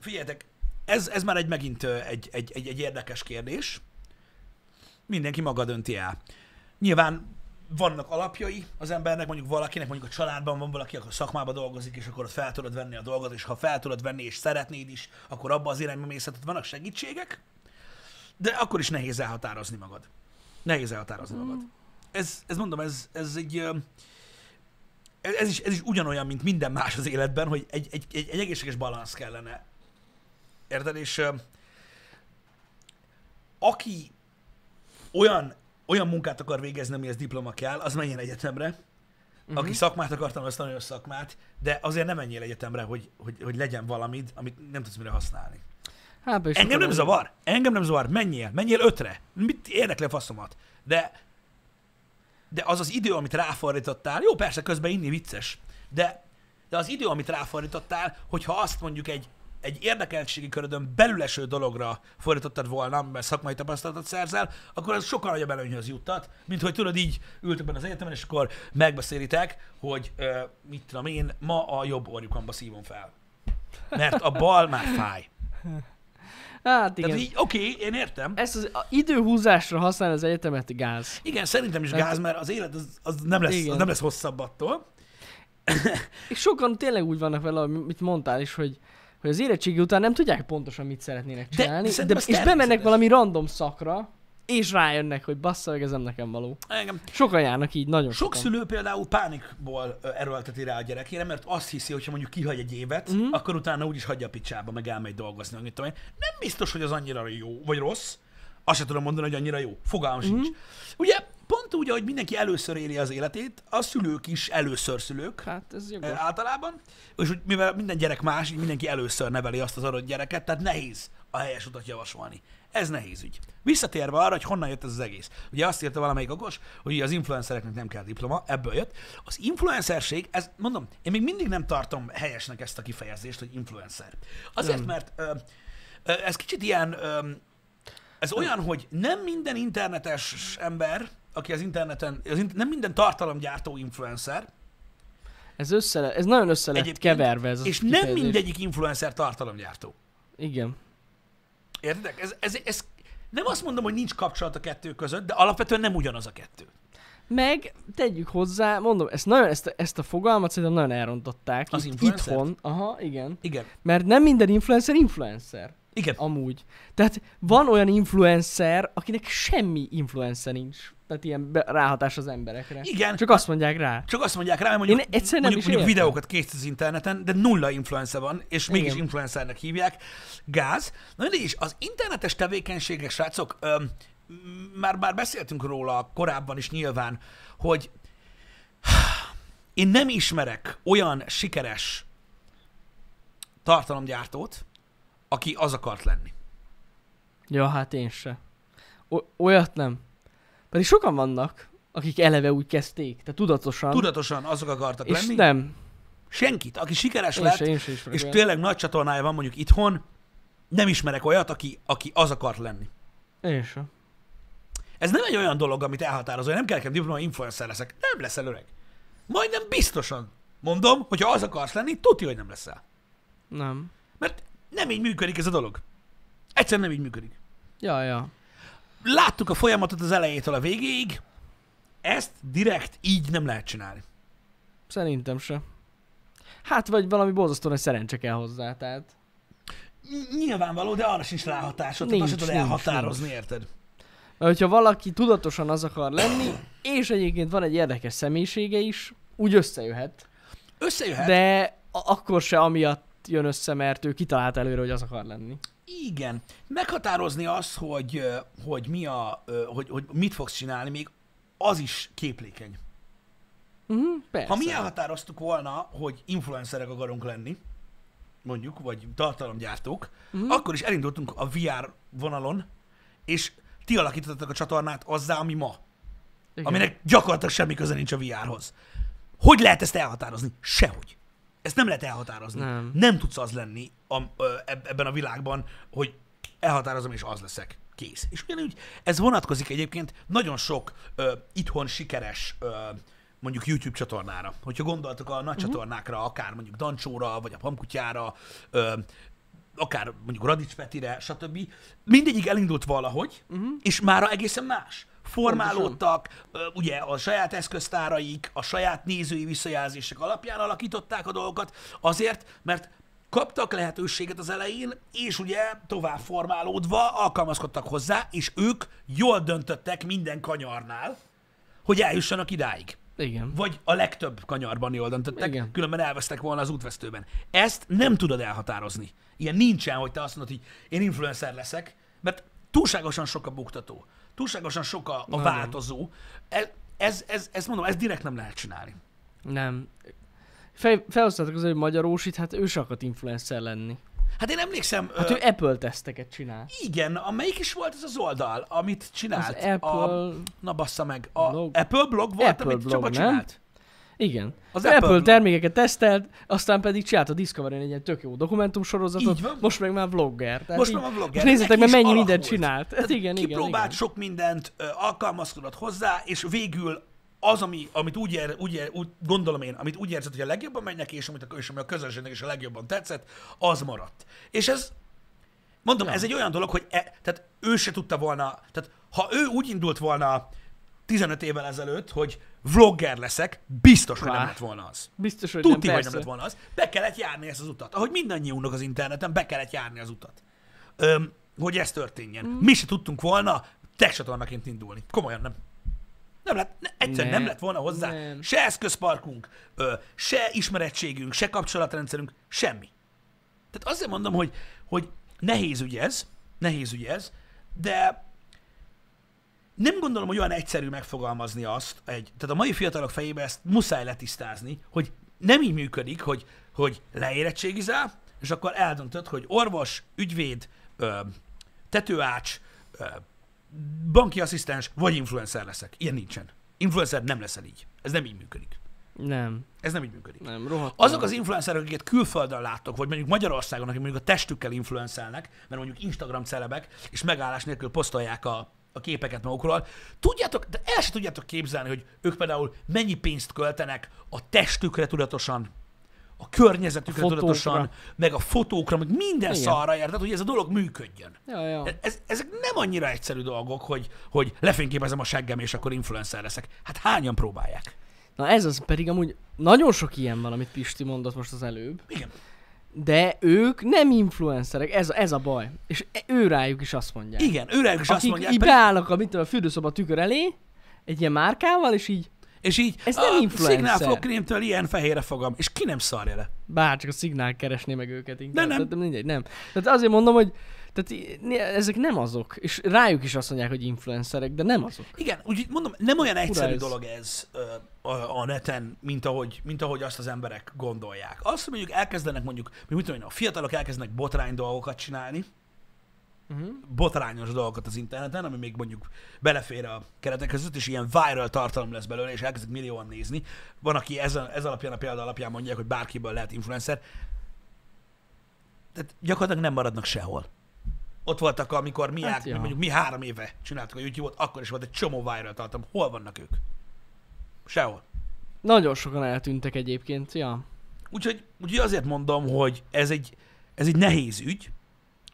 Figyeljetek, ez, ez már egy megint egy, egy, egy, egy érdekes kérdés. Mindenki maga dönti el. Nyilván vannak alapjai az embernek, mondjuk valakinek, mondjuk a családban van valaki, akkor szakmában dolgozik, és akkor ott fel tudod venni a dolgot, és ha fel tudod venni, és szeretnéd is, akkor abba az irányba mész, tehát vannak segítségek, de akkor is nehéz elhatározni magad. Nehéz elhatározni magad. Ez, ez mondom, ez, ez egy... ez, is, ez is ugyanolyan, mint minden más az életben, hogy egy, egy, egy, egy egészséges balansz kellene Érted? És ö, aki olyan, olyan munkát akar végezni, amihez diploma kell, az menjen egyetemre. Uh-huh. Aki szakmát akar tanulni, az tanulja szakmát, de azért nem menjél egyetemre, hogy, hogy, hogy legyen valamid, amit nem tudsz mire használni. Hát, is Engem nem zavar, engem nem zavar, menjél, menjél ötre. Mit érdekli a faszomat? De, de az az idő, amit ráfordítottál, jó, persze közben inni vicces, de, de az idő, amit ráfordítottál, hogyha azt mondjuk egy, egy érdekeltségi körödön belüleső dologra fordítottad volna, mert szakmai tapasztalatot szerzel, akkor az sokkal nagyobb előnyhöz juttat, mint hogy tudod így ültök benne az egyetemen, és akkor megbeszélitek, hogy ö, mit tudom én, ma a jobb orjukamba szívom fel. Mert a bal már fáj. Hát igen. Tehát így, oké, okay, én értem. Ezt az időhúzásra használni az egyetemet gáz. Igen, szerintem is gáz, mert az élet az, az, nem, lesz, Igen. az nem lesz hosszabb attól. És sokan tényleg úgy vannak vele, amit mondtál is, hogy, hogy az érettségi után nem tudják pontosan, mit szeretnének De csinálni, de, szerintem ez és bemennek valami random szakra, és rájönnek, hogy bassza meg, ez nem nekem való. Engem. Sokan járnak így, nagyon Sok sokan. szülő például pánikból erőlteti rá a gyerekére, mert azt hiszi, hogy ha mondjuk kihagy egy évet, Mhm. mm. akkor utána úgyis hagyja a picsába, meg elmegy dolgozni, mit tudom én. Nem biztos, hogy az annyira jó, vagy rossz. Azt sem tudom mondani, hogy annyira jó. Fogalmam Mhm. sincs. Ugye, pont úgy, ahogy mindenki először éli az életét, a szülők is először szülők. Hát ez jogos. általában, és hogy mivel minden gyerek más, így mindenki először neveli azt az adott gyereket, tehát nehéz a helyes utat javasolni. Ez nehéz ügy. Visszatérve arra, hogy honnan jött ez az egész. Ugye azt írta valamelyik okos, hogy az influencereknek nem kell diploma, ebből jött. Az influencerség, ez mondom, én még mindig nem tartom helyesnek ezt a kifejezést, hogy influencer. Azért, Nem. mert ö, ö, ez kicsit ilyen, ö, ez olyan, hogy nem minden internetes ember, aki az interneten, az int- nem minden tartalomgyártó influencer, Ez, össze, ez nagyon össze lett Egyébként, keverve ez és nem kifejezés. mindegyik influencer tartalomgyártó. Igen. Értedek? Ez, ez, ez, nem azt mondom, hogy nincs kapcsolat a kettő között, de alapvetően nem ugyanaz a kettő. Meg tegyük hozzá, mondom, ezt, nagyon, ezt, a, ezt a fogalmat szerintem nagyon elrontották. Az itt, influencert? itthon. Aha, igen. Igen. Mert nem minden influencer influencer. Igen. Amúgy. Tehát van olyan influencer, akinek semmi influencer nincs. Tehát ilyen be, ráhatás az emberekre. Igen. Csak azt mondják rá. Csak azt mondják rá, hogy mondjuk, Én egyszerűen nem mondjuk, is mondjuk videókat készít az interneten, de nulla influencer van, és mégis Igen. influencernek hívják. Gáz. Na mindegy is, az internetes tevékenységek, srácok, öm, már, már beszéltünk róla korábban is nyilván, hogy én nem ismerek olyan sikeres tartalomgyártót, aki az akart lenni. Ja, hát én se. O- olyat nem. Pedig sokan vannak, akik eleve úgy kezdték, tehát tudatosan. Tudatosan azok akartak és lenni. nem. Senkit, aki sikeres Én lett, se, én se és olyat. tényleg nagy csatornája van mondjuk itthon, nem ismerek olyat, aki, aki az akart lenni. Én sem. Ez nem egy olyan dolog, amit elhatározol, hogy nem kell nekem diploma, influencer leszek. Nem leszel öreg. Majdnem biztosan mondom, hogyha az akarsz lenni, tudja, hogy nem leszel. Nem. Mert nem így működik ez a dolog. Egyszerűen nem így működik. Ja, ja. Láttuk a folyamatot az elejétől a végéig, ezt direkt így nem lehet csinálni. Szerintem se. Hát, vagy valami borzasztó nagy szerencse kell hozzá, tehát. Ny- Nyilvánvaló, de arra sincs ráhatásod, tehát Nincs, azt sem tudod elhatározni, nincs. érted? Mert hogyha valaki tudatosan az akar lenni, és egyébként van egy érdekes személyisége is, úgy összejöhet. Összejöhet. De akkor se amiatt jön össze, mert ő kitalált előre, hogy az akar lenni. Igen. Meghatározni azt, hogy, hogy, mi a, hogy, hogy mit fogsz csinálni, még az is képlékeny. Uh-huh, persze. Ha mi elhatároztuk volna, hogy influencerek akarunk lenni, mondjuk, vagy tartalomgyártók, Mhm. akkor is elindultunk a VR vonalon, és ti alakítottak a csatornát azzá, ami ma. Igen. aminek gyakorlatilag semmi köze nincs a VR-hoz. Hogy lehet ezt elhatározni? Sehogy. Ezt nem lehet elhatározni. Nem. nem tudsz az lenni a, ebben a világban, hogy elhatározom és az leszek. Kész. És ugyanúgy ez vonatkozik egyébként nagyon sok ö, itthon sikeres ö, mondjuk YouTube csatornára. Hogyha gondoltok a nagy uh-huh. csatornákra, akár mondjuk Dancsóra, vagy a Pamkutyára, ö, akár mondjuk Radics Petire, stb. Mindegyik elindult valahogy, uh-huh. és mára egészen más. Formálódtak, ö, ugye a saját eszköztáraik, a saját nézői visszajelzések alapján alakították a dolgokat, azért, mert kaptak lehetőséget az elején, és ugye tovább formálódva alkalmazkodtak hozzá, és ők jól döntöttek minden kanyarnál, hogy eljussanak idáig. Igen. Vagy a legtöbb kanyarban jól döntöttek, Igen. különben elvesztek volna az útvesztőben. Ezt nem tudod elhatározni. Ilyen nincsen, hogy te azt mondod, hogy én influencer leszek, mert túlságosan sok a buktató, túlságosan sok a, a változó. Ez, ez, ez, ez, mondom, ez direkt nem lehet csinálni. Nem. Fel, felhoztátok az, hogy magyarósít, hát ő se akart influencer lenni. Hát én emlékszem, Hát ö, ő Apple teszteket csinál. igen, amelyik is volt ez az oldal, amit Az csinált? Apple... A, na bassza meg, a Blog. Apple blog volt, Apple amit blog, Csaba nem? csinált? Igen. Az Apple Apple, termékeket tesztelt, aztán pedig csinált a Discovery-n egy ilyen tök jó dokumentumsorozatot, most meg már vlogger. Tehát Most így, már a vlogger. most nézzétek meg, mennyi alakult. mindent csinált. Hát igen, igen, Kipróbált igen. sok mindent, alkalmazkodott hozzá, és végül az, ami, amit úgy, ér, úgy, ér, úgy gondolom én, amit úgy érzed, hogy a legjobban megy neki, és amit a, és ami a közönségnek is a legjobban tetszett, az maradt. És ez, mondom, Ja. ez egy olyan dolog, hogy e, tehát ő se tudta volna, tehát ha ő úgy indult volna 15 évvel ezelőtt, hogy vlogger leszek, biztos, hogy nem Vá. lett volna az. Biztos, hogy Tudti, nem, hogy nem persze. lett volna az. Be kellett járni ezt az utat. Ahogy mindannyiunknak az interneten be kellett járni az utat. Öm, hogy ez történjen. Mm. Mi se tudtunk volna tech csatornaként indulni. Komolyan nem. Nem lett, ne, egyszerűen Ne, nem lett volna hozzá nem. se eszközparkunk, ö, se ismerettségünk, se kapcsolatrendszerünk, semmi. Tehát azért mondom, hogy, hogy nehéz ügy ez, nehéz ügy ez, de nem gondolom, hogy olyan egyszerű megfogalmazni azt, egy, tehát a mai fiatalok fejébe ezt muszáj letisztázni, hogy nem így működik, hogy, hogy leérettségizel, és akkor eldöntöd, hogy orvos, ügyvéd, ö, tetőács, ö, banki asszisztens, vagy influencer leszek. Ilyen nincsen. Influencer nem leszel így. Ez nem így működik. Nem, Ez nem így működik. nem, rohadt. Azok az influencerek, akiket külföldön láttok, vagy mondjuk Magyarországon, akik mondjuk a testükkel influencelnek, mert mondjuk Instagram celebek, és megállás nélkül posztolják a, a képeket magukról, tudjátok, de el se tudjátok képzelni, hogy ők például mennyi pénzt költenek a testükre tudatosan, a környezetükre A fotókra. tudatosan, meg a fotókra, meg minden Igen. szarra érted, hogy ez a dolog működjön. Ja, ja. Ez, ezek nem annyira egyszerű dolgok, hogy, hogy lefényképezem a seggem, és akkor influencer leszek. Hát hányan próbálják? Na ez az pedig amúgy nagyon sok ilyen van, amit Pisti mondott most az előbb. Igen. De ők nem influencerek, ez, ez a baj. És e- ő rájuk is azt mondják. Igen, őrek is azt Akik mondják, így pedig- beállnak a, tudom, a fürdőszoba tükör elé, egy ilyen márkával, és így És így, Ez nem influencer. Signál fogkrémtől ilyen fehérre fogam, és ki nem szarja le. bárcsak a szignál keresné meg őket inkább. De nem. Tehát mindegy, nem. Tehát azért mondom, hogy tehát ezek nem azok. És rájuk is azt mondják, hogy influencerek, de nem azok. Igen, úgyhogy mondom, nem olyan egyszerű ez. dolog ez a neten, mint ahogy, mint ahogy azt az emberek gondolják. Azt, hogy mondjuk elkezdenek mondjuk, mit tudom én, a fiatalok elkezdenek botrány dolgokat csinálni, Uh-huh. botrányos dolgokat az interneten, ami még mondjuk belefér a keretek között, és ilyen viral tartalom lesz belőle, és elkezdik millióan nézni. Van, aki ez, ez alapján, a példa alapján mondják, hogy bárkiből lehet influencer. Tehát gyakorlatilag nem maradnak sehol. Ott voltak, amikor mi, Hát hát, ja. mondjuk mi három éve csináltuk a YouTube-ot, akkor is volt egy csomó viral tartalom. Hol vannak ők? Sehol. Nagyon sokan eltűntek egyébként, ja. Úgyhogy, úgyhogy azért mondom, hogy ez egy, ez egy nehéz ügy,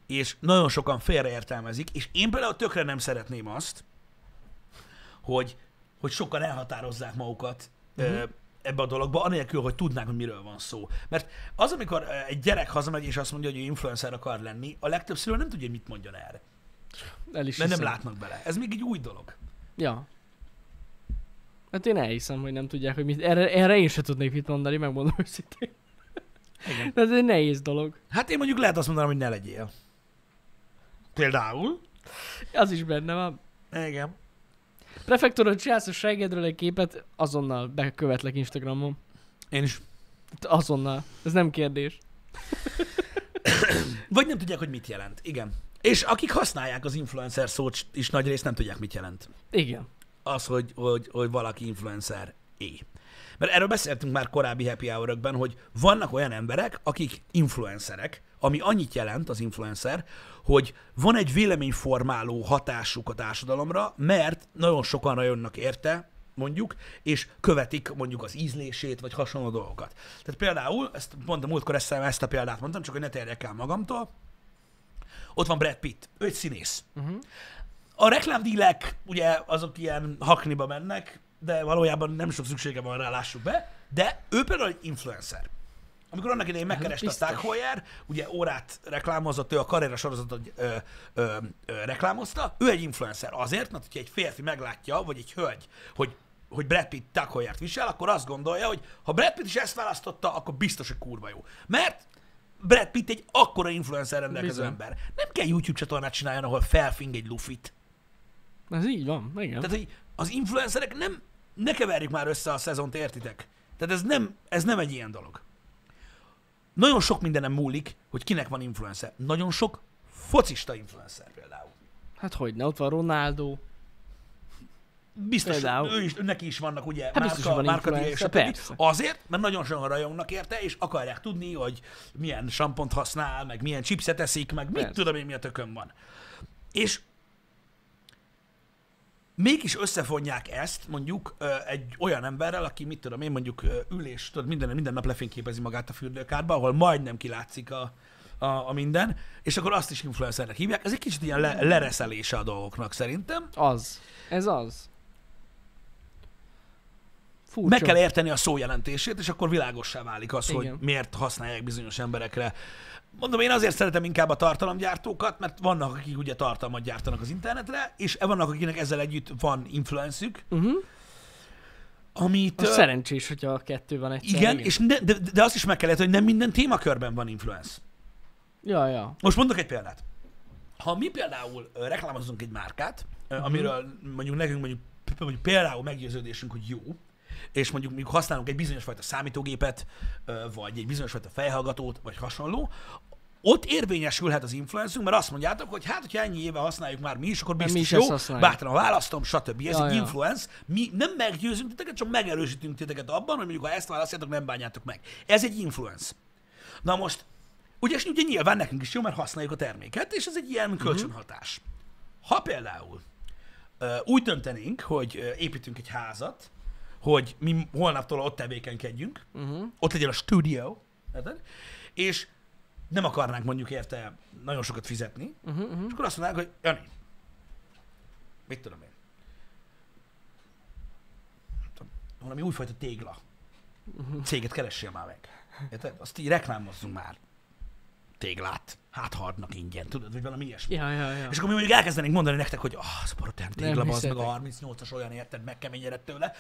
és nagyon sokan félreértelmezik, és én például tökre nem szeretném azt, hogy, hogy sokan elhatározzák magukat uh-huh. Ebbe a dologba, anélkül, hogy tudnák, hogy miről van szó. Mert az, amikor ö, egy gyerek hazamegy, és azt mondja, hogy ő influencer akar lenni, a legtöbb szülő nem tudja, hogy mit mondjon erre. El is Mert nem látnak bele. Ez még egy új dolog. Ja. Hát én elhiszem, hogy nem tudják, hogy mit. Erre, erre én sem tudnék mit mondani, megmondom őszintén. Igen. De ez egy nehéz dolog. Hát én mondjuk lehet azt mondanom, hogy ne legyél. Például. Az is benne van. Igen. Prefektorod csinálsz a seggedről egy képet, azonnal bekövetlek Instagramon. Én is. Azonnal. Ez nem kérdés. Vagy nem tudják, hogy mit jelent. Igen. És akik használják az influencer szót is nagy részt nem tudják, mit jelent. Igen. az, hogy, hogy, hogy valaki influencer é. Mert erről beszéltünk már korábbi happy hour hogy vannak olyan emberek, akik influencerek, ami annyit jelent az influencer, hogy van egy véleményformáló hatásuk a társadalomra, mert nagyon sokan rajönnak érte, mondjuk, és követik mondjuk az ízlését, vagy hasonló dolgokat. Tehát például, ezt pont a múltkor ezt, ezt a példát mondtam, csak hogy ne terjek el magamtól, ott van Brad Pitt, ő egy színész. Uh-huh. A reklámdílek ugye azok ilyen hakniba mennek, de valójában nem sok szüksége van rá, lássuk be, de ő például egy influencer. Amikor annak idején megkereste a ugye órát reklámozott, ő a karriera sorozatot ö, ö, ö, reklámozta, ő egy influencer azért, mert hogyha egy férfi meglátja, vagy egy hölgy, hogy hogy Brad Pitt Tag Heuer-t visel, akkor azt gondolja, hogy ha Brad Pitt is ezt választotta, akkor biztos, hogy kurva jó. Mert Brad Pitt egy akkora influencer rendelkező Bizony. ember. Nem kell YouTube csatornát csináljon, ahol felfing egy lufit. Ez így van, igen. Tehát, hogy az influencerek nem, ne keverjük már össze a szezont, értitek? Tehát ez nem, ez nem egy ilyen dolog. Nagyon sok mindenem múlik, hogy kinek van influencer. Nagyon sok focista influencer például. Hát hogy ne, ott van Ronaldo. Biztos, például. ő is, neki is vannak ugye hát márka, van márka és persze. Azért, mert nagyon sokan rajongnak érte, és akarják tudni, hogy milyen sampont használ, meg milyen chipset eszik, meg persze. mit tudom én, mi a tökön van. És mégis összefonják ezt mondjuk egy olyan emberrel, aki mit tudom én mondjuk ül és tudod, minden, minden nap lefényképezi magát a fürdőkádba, ahol majdnem kilátszik a, a, a minden, és akkor azt is influencernek hívják. Ez egy kicsit ilyen le, lereszelése a dolgoknak szerintem. Az. Ez az. Furcsa. Meg kell érteni a szó jelentését, és akkor világossá válik az, Igen. hogy miért használják bizonyos emberekre Mondom, én azért szeretem inkább a tartalomgyártókat, mert vannak, akik ugye tartalmat gyártanak az internetre, és vannak, akiknek ezzel együtt van influencük, uh-huh. amit... A szerencsés, hogyha a kettő van egyszer. Igen, igen. és ne, de, de azt is meg kellett, hogy nem minden témakörben van influence. Ja, ja. Most mondok egy példát. Ha mi például reklámozunk egy márkát, uh-huh. amiről mondjuk nekünk mondjuk, mondjuk például meggyőződésünk, hogy jó, és mondjuk, mondjuk használunk egy bizonyos fajta számítógépet, vagy egy bizonyos fajta fejhallgatót, vagy hasonló, ott érvényesülhet az influencünk, mert azt mondjátok, hogy hát, hogyha ennyi éve használjuk már mi is, akkor biztos mi is jó, bátran választom, stb. Ez ja, egy ja. influence. Mi nem meggyőzünk titeket, csak megerősítünk titeket abban, hogy mondjuk ha ezt választjátok, nem bánjátok meg. Ez egy influence. Na most, ugye, ugye nyilván nekünk is jó, mert használjuk a terméket, és ez egy ilyen mhm. kölcsönhatás. Ha például úgy döntenénk, hogy építünk egy házat, hogy mi holnaptól ott tevékenykedjünk, uh-huh. ott legyen a stúdió, és nem akarnánk mondjuk érte nagyon sokat fizetni, uh-huh, uh-huh. és akkor azt mondanánk, hogy Jani, mit tudom én, valami újfajta tégla uh-huh. céget keressél már meg. Érted? Azt így reklámozzunk már. Téglát. Hát ha adnak ingyen, tudod, vagy valami ilyesmi. Ja, ja, ja. És akkor mi mondjuk elkezdenénk mondani nektek, hogy ah, az a tégla, az meg a 38-as olyan érted, megkeményedett tőle.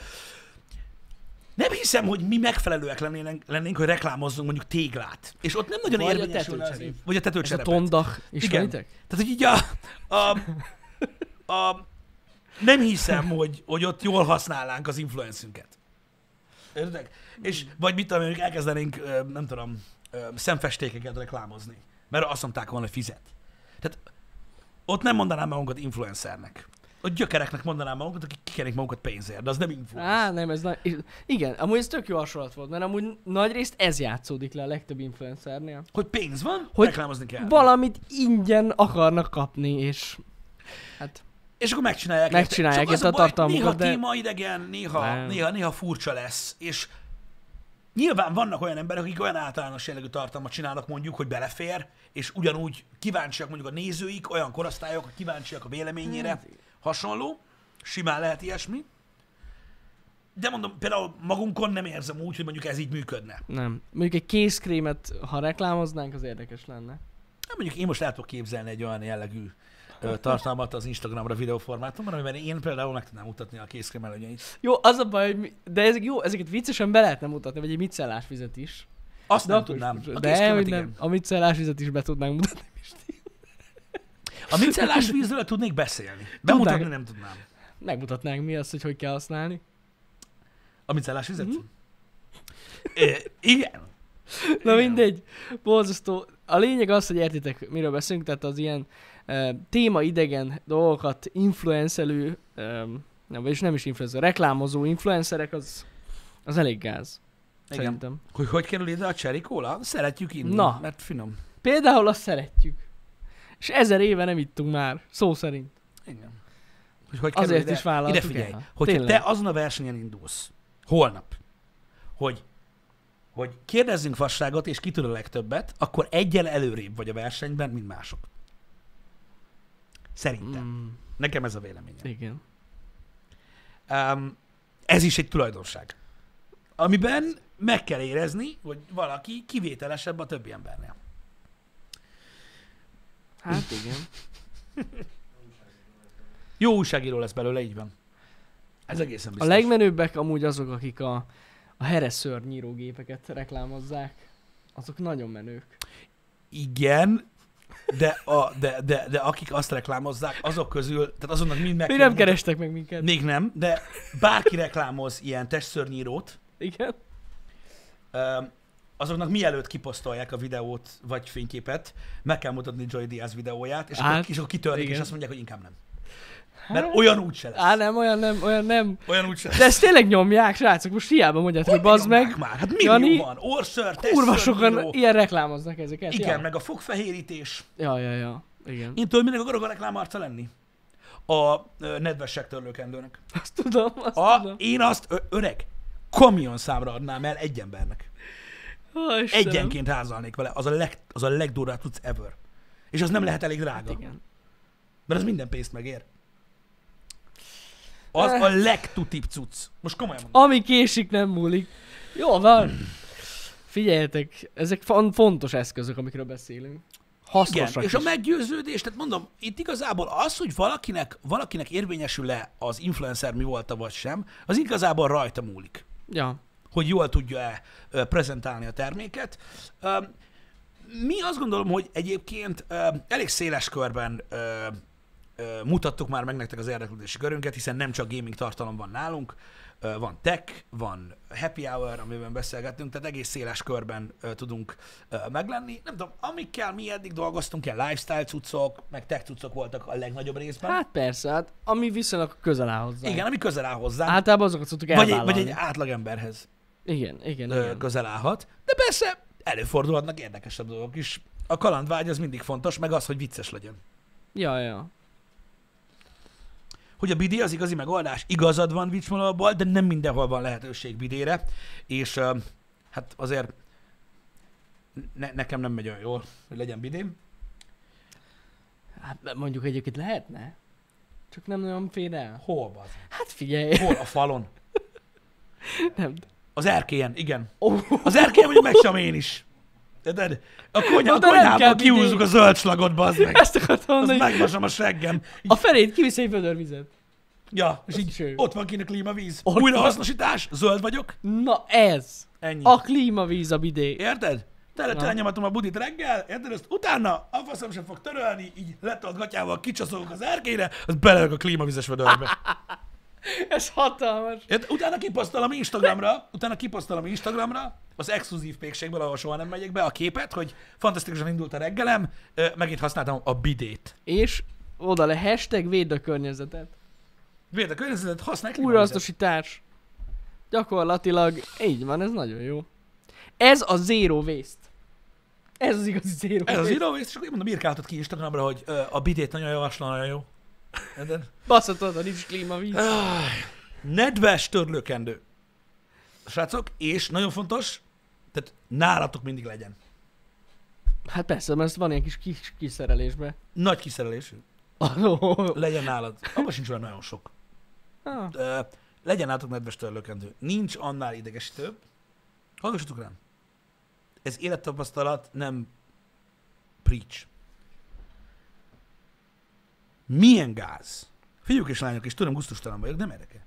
Nem hiszem, hogy mi megfelelőek lennénk, lennénk hogy reklámozzunk mondjuk téglát. És ott nem nagyon vagy érvényesül az Vagy a tetőcserepet. Ez a tondach, ismeritek? Tehát, hogy így a, a, a, nem hiszem, hogy, hogy ott jól használnánk az influencünket. Érted? És vagy mit tudom, elkezdenénk, nem tudom, szemfestékeket reklámozni. Mert azt mondták volna, hogy fizet. Tehát ott nem mondanám magunkat influencernek a gyökereknek mondanám magukat, akik kikerik magukat pénzért, de az nem influence. Á, nem, ez nagy... Igen, amúgy ez tök jó hasonlat volt, mert amúgy nagy részt ez játszódik le a legtöbb influencernél. Hogy pénz van, hogy reklámozni kell. valamit ingyen akarnak kapni, és hát... És akkor megcsinálják, megcsinálják ezt a, a tartalmukat, néha de... téma idegen, néha, néha, néha furcsa lesz, és Nyilván vannak olyan emberek, akik olyan általános jellegű tartalmat csinálnak mondjuk, hogy belefér, és ugyanúgy kíváncsiak mondjuk a nézőik, olyan korosztályok, kíváncsiak a véleményére. Hát, hasonló, simán lehet ilyesmi. De mondom, például magunkon nem érzem úgy, hogy mondjuk ez így működne. Nem. Mondjuk egy kézkrémet, ha reklámoznánk, az érdekes lenne. Nem, mondjuk én most el tudok képzelni egy olyan jellegű ö, tartalmat az Instagramra videóformátumban, amiben én például meg tudnám mutatni a kézkrém előnyeit. Jó, az a baj, hogy de ezek jó, ezeket viccesen be lehetne mutatni, vagy egy micellás vizet is. Azt de nem tudnám. A de, hogy nem, a micellás vizet is be tudnánk mutatni. A micellás vízről tudnék beszélni. Bemutatni nem tudnám. Megmutatnánk mi az, hogy hogy kell használni. A micellás vizet? Mm-hmm. É, igen. Na igen. mindegy, borzasztó. A lényeg az, hogy értitek, miről beszélünk, tehát az ilyen uh, téma idegen dolgokat influencelő, Ja, vagyis nem is influencer, reklámozó influencerek, az, az elég gáz. Igen. Szerintem. Hogy hogy kerül ide a cherry cola? Szeretjük inni, Na. mert finom. Például azt szeretjük. És ezer éve nem ittunk már, szó szerint. Igen. Hogy hogy kerül Azért ide? is vállaltuk Ide figyelj, el. hogyha Tényleg. te azon a versenyen indulsz, holnap, hogy, hogy kérdezzünk fasságot, és ki tud a legtöbbet, akkor egyel előrébb vagy a versenyben, mint mások. Szerintem. Mm, Nekem ez a véleményem. igen. Um, ez is egy tulajdonság, amiben meg kell érezni, hogy valaki kivételesebb a többi embernél. Hát igen. Jó újságíró lesz belőle, így van. Ez egészen A biztos. legmenőbbek amúgy azok, akik a, a hereször nyírógépeket reklámozzák. Azok nagyon menők. Igen, de, a, de, de, de akik azt reklámozzák, azok közül, tehát azonnak mind meg Még nem kerestek meg minket. Még nem, de bárki reklámoz ilyen testszörnyírót, Igen. Azoknak mielőtt kiposztolják a videót vagy fényképet, meg kell mutatni Joy Diaz videóját, és, Hát, akkor, és akkor kitörlik, igen. és azt mondják, hogy inkább nem. Mert olyan úgy se lesz. Á, nem, olyan nem, olyan nem. Olyan úgy se lesz. De ezt tényleg nyomják, srácok, most hiába mondjátok, hogy bazd meg. Már? Hát millió Jani, van. Orször, Kurva sokan testszörnyíró. ilyen reklámoznak ezeket. Igen, ja. meg a fogfehérítés. Ja, ja, ja. Igen. Én tudom, minek akarok a reklámarca lenni? A ö, nedves törlőkendőnek. Azt tudom, azt A, tudom. én azt, ö, öreg, kamion számra adnám el egy embernek. Ó, Istenem. Egyenként házalnék vele. Az a, leg, az a legdurvább tudsz ever. És az nem lehet elég drága. Hát igen. Mert az minden pénzt megér. Az a legtutibb cucc. Most komolyan mondom. Ami késik, nem múlik. Jó van. Figyeljetek, ezek fon- fontos eszközök, amikről beszélünk. Igen, Hasznosak és a is. meggyőződés, tehát mondom, itt igazából az, hogy valakinek, valakinek érvényesül-e az influencer mi volt vagy sem, az igazából rajta múlik. Ja. Hogy jól tudja-e prezentálni a terméket. Mi azt gondolom, hogy egyébként elég széles körben mutattuk már meg nektek az érdeklődési körünket, hiszen nem csak gaming tartalom van nálunk, van tech, van happy hour, amiben beszélgetünk, tehát egész széles körben tudunk meglenni. Nem tudom, amikkel mi eddig dolgoztunk, ilyen lifestyle cuccok, meg tech cuccok voltak a legnagyobb részben. Hát persze, hát ami viszonylag közel áll hozzá. Igen, ami közel áll hozzá. Általában azokat szoktuk vagy, egy, elvállalni. vagy egy átlagemberhez. Igen, igen, ö, igen. közel állhat, de persze előfordulhatnak érdekesebb dolgok is. A kalandvágy az mindig fontos, meg az, hogy vicces legyen. Ja, ja. Hogy a bidé az igazi megoldás, igazad van Vicsmalabban, de nem mindenhol van lehetőség bidére, és ö, hát azért ne, nekem nem megy olyan jól, hogy legyen bidém. Hát mondjuk egyébként lehetne. Csak nem nagyon fér el. Hol az? Hát figyelj. Hol? A falon? Nem. Az erkélyen, igen. Ó, Az erkélyen mondjuk megcsom én is. Érted? A, konya, a Oda nem kell konyhába bidé. kiúzzuk a zöld slagot, bazd meg. ezt akartam Azt mondani, hogy megvasom a seggem. a felét kivisz egy vödörvizet. Ja, És így. Ott van kint a klímavíz. Ott Újrahasznosítás, zöld vagyok, Na ez. ennyi. A klímavíz a bidé. Érted? Tele, Na. telenyomatom a budit reggel, érted? Azt utána a faszom sem fog törölni, így letolt gatyával kicsaszolok az erkélyre, az belelök a klímavizes vödörbe. Ez hatalmas. Érted? Utána kiposztolom Instagramra, utána kiposztolom Instagramra, az exkluzív pékségből, ahol soha nem megyek be, a képet, hogy fantasztikusan indult a reggelem, megint használtam a bidét. És oda le hashtag védd a környezetet. Véd a környezetet, használj. Újrahasznosítás. Gyakorlatilag így van, ez nagyon jó. Ez a zero waste. Ez az igazi zero Ez az waste. író, és akkor én mondom, írkáltad ki Instagramra, hogy ö, a bidét nagyon javaslom, nagyon jó. Érted? Baszhatod, ha nincs klímavíz. Nedves törlőkendő. Srácok, és nagyon fontos, tehát nálatok mindig legyen. Hát persze, mert ez van ilyen kis, kis kiszerelésbe. Nagy kiszerelésű. Oh, Legyen nálad. Abban sincs olyan nagyon sok. ah, Ö, legyen nálatok nedves törlőkendő. Nincs annál idegesítőbb. Hallgassatok rám. Ez élettapasztalat, nem preach. Milyen gáz? Fiúk és lányok, és tudom, gusztustalan vagyok, nem érdekel.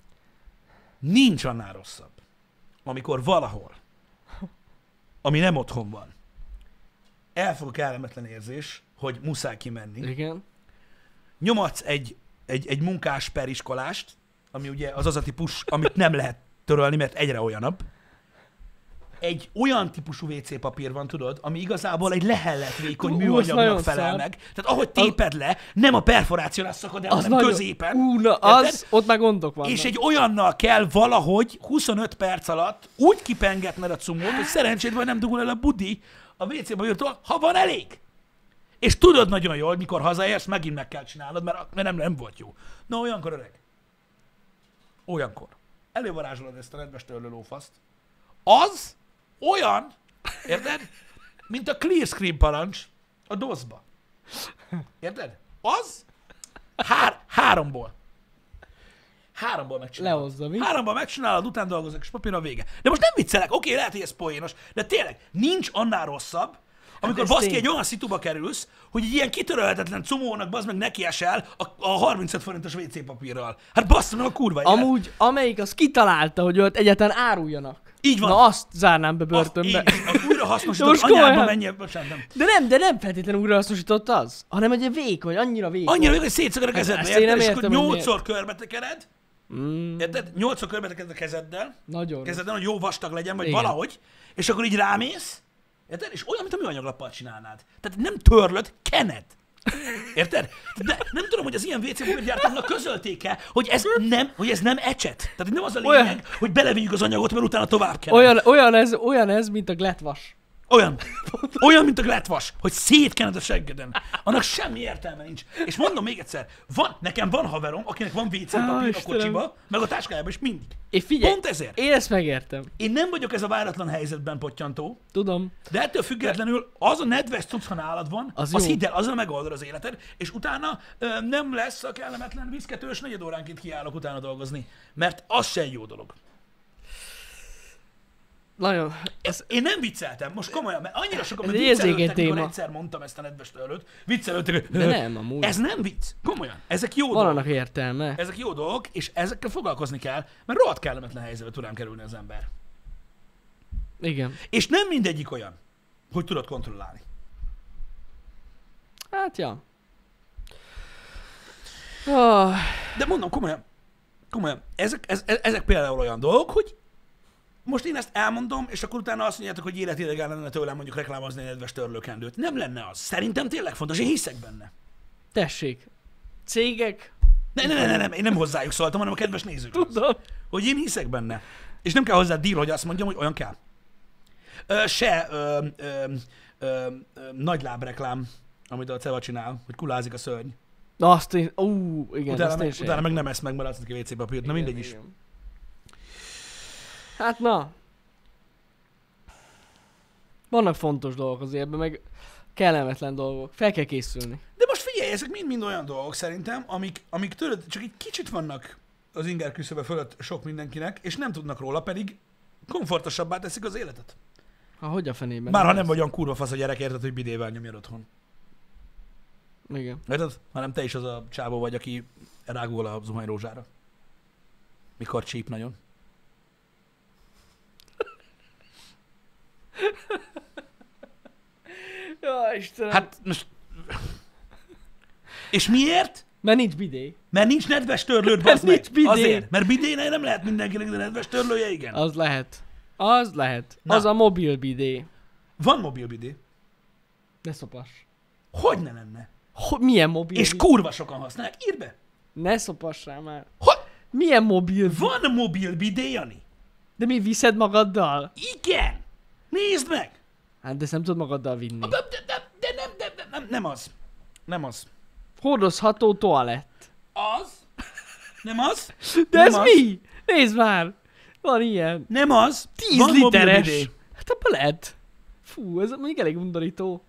Nincs annál rosszabb, amikor valahol, ami nem otthon van, elfog a kellemetlen érzés, hogy muszáj kimenni. igen. Nyomadsz egy, egy, egy munkás per iskolást, ami ugye az az a típus, amit nem lehet törölni, mert egyre olyanabb. Egy olyan típusú WC papír van, tudod, ami igazából egy lehelletvékony Ú, az műanyagnak felel meg. Tehát ahogy téped le, nem a perforáció lesz szakad el, Az hanem nagyon... középen. Ú, na, Érted? az, ott már gondok vannak. És egy olyannal kell valahogy 25 perc alatt úgy kipengetned a cumót, hogy szerencséd vagy nem dugul el a budi a WC papírtól, ha van elég. És tudod nagyon jól, hogy mikor hazaérsz, megint meg kell csinálnod, mert, mert nem, nem volt jó. Na, olyankor öreg. Olyankor. Elővarázsolod ezt a nedves törlőlófaszt. Az olyan, érted? Mint a clear screen parancs a DOS-ba. Érted? Az hár, háromból. Háromból megcsinálod. Lehozza, mi? Háromból megcsinálod, után dolgozok, és papír a vége. De most nem viccelek, oké, lehet, hogy ez poénos, de tényleg, nincs annál rosszabb, amikor ez baszki egy olyan szituba kerülsz, hogy egy ilyen kitörölhetetlen cumónak bazd meg neki esel a, a 35 forintos WC papírral. Hát basszom a kurva. Amúgy, amelyik az kitalálta, hogy ott egyáltalán áruljanak. Így van. Na azt zárnám be börtönbe. Az, így, az újra De hasznosított most anyádba komolyan? menjél, bocsánat, nem. De nem, de nem feltétlenül újrahasznosított az, hanem egy vékony, annyira vékony. Annyira még, hogy szétszakad a kezedbe, ezt én nem érted? És akkor értem, nyolcszor körbetekered, Mm, érted? Nyolcszor körbetekered a kezeddel, nagyon kezeden, hogy jó vastag legyen, vagy Igen. valahogy, és akkor így rámész, érted? És olyan, mint a műanyaglappal csinálnád. Tehát nem törlöd, kened. Érted? De nem tudom, hogy az ilyen WC gyártóknak közölték-e, hogy ez nem, hogy ez nem ecset. Tehát nem az a lényeg, Olyan. hogy belevigyük az anyagot, mert utána tovább kell. Olyan, olyan, ez, olyan ez, mint a gletvas. Olyan. Olyan, mint a gletvas, hogy szétkened a seggeden. Annak semmi értelme nincs. És mondom még egyszer, van, nekem van haverom, akinek van WC papír a kocsiba, meg a táskájában, és mindig. És figyelj, Pont ezért. én ezt megértem. Én nem vagyok ez a váratlan helyzetben pottyantó, Tudom. de ettől függetlenül az a nedves cucc, ha nálad van, Az az, az jó. hidd el, azzal megoldod az életed, és utána ö, nem lesz a kellemetlen viszketős negyed óránként kiállok utána dolgozni. Mert az se egy jó dolog. Nagyon. Ez, én nem vicceltem, most komolyan, mert annyira sokan mert viccelődtek, mikor egyszer mondtam ezt a nedves törlőt, viccelődtek, De nem, amúgy. ez nem vicc, komolyan, ezek jó Van dolgok. értelme. Ezek jó dolgok, és ezekkel foglalkozni kell, mert rohadt kellemetlen helyzetbe tud rám kerülni az ember. Igen. És nem mindegyik olyan, hogy tudod kontrollálni. Hát, ja. Oh, De mondom, komolyan, komolyan, ezek, ez, ez- ezek például olyan dolgok, hogy most én ezt elmondom, és akkor utána azt mondjátok, hogy életidegen lenne tőlem mondjuk reklámozni egy nedves törlőkendőt. Nem lenne az. Szerintem tényleg fontos, én hiszek benne. tessék. Cégek, Ne, ne, ne, ne, nem, én nem hozzájuk szóltam, hanem a kedves nézőknek. tudom. Hogy én hiszek benne. És nem kell hozzá díl, hogy azt mondjam, hogy olyan kell. Ö, se ö, ö, ö, ö, nagy lábreklám, amit a Ceva csinál, hogy kulázik a szörny. Na azt én, ú, igen, utána, azt én meg, utána meg nem esz meg, mert azt neki WC papírt. Na Igen, mindegy is. igen. Hát na. Vannak fontos dolgok az életben, meg kellemetlen dolgok. Fel kell készülni. De most figyelj, ezek mind-mind olyan dolgok szerintem, amik, amik tőled csak egy kicsit vannak az inger küszöbe fölött sok mindenkinek, és nem tudnak róla, pedig komfortosabbá teszik az életet. Ha hogy a fenében? Már ha nem vagy olyan kurva fasz a gyerek, érted, hogy bidével nyomjad otthon. Igen. Érted? Hanem te is az a csávó vagy, aki rágul a zuhanyrózsára. Mikor csíp nagyon. Ja, Istenem. Hát most... És miért? Mert nincs bidé. Mert nincs nedves törlőd, Mert nincs bidé. Azért. Mert bidénél nem lehet mindenkinek, de nedves törlője igen. Az lehet. Az lehet. Na. Az a mobil bidé. Van mobil bidé. Ne szopas. Hogy ne lenne? Ho, milyen mobil És bidé? kurva sokan használják. Írd be. Ne szopassál már. Hogy? Milyen mobil bidé? Van mobil bidé, Jani? De mi viszed magaddal? Igen. Nézd meg. Hát de ezt nem tudod magaddal vinni. De, de, de, de nem, de, de, nem, nem az. Nem az. Hordozható toalett. Az? Nem az? De Nem ez az. mi? Nézd már! Van ilyen. Nem az. 10 Van mobil literes. Hát abban lehet. Fú, ez mondjuk elég undorító.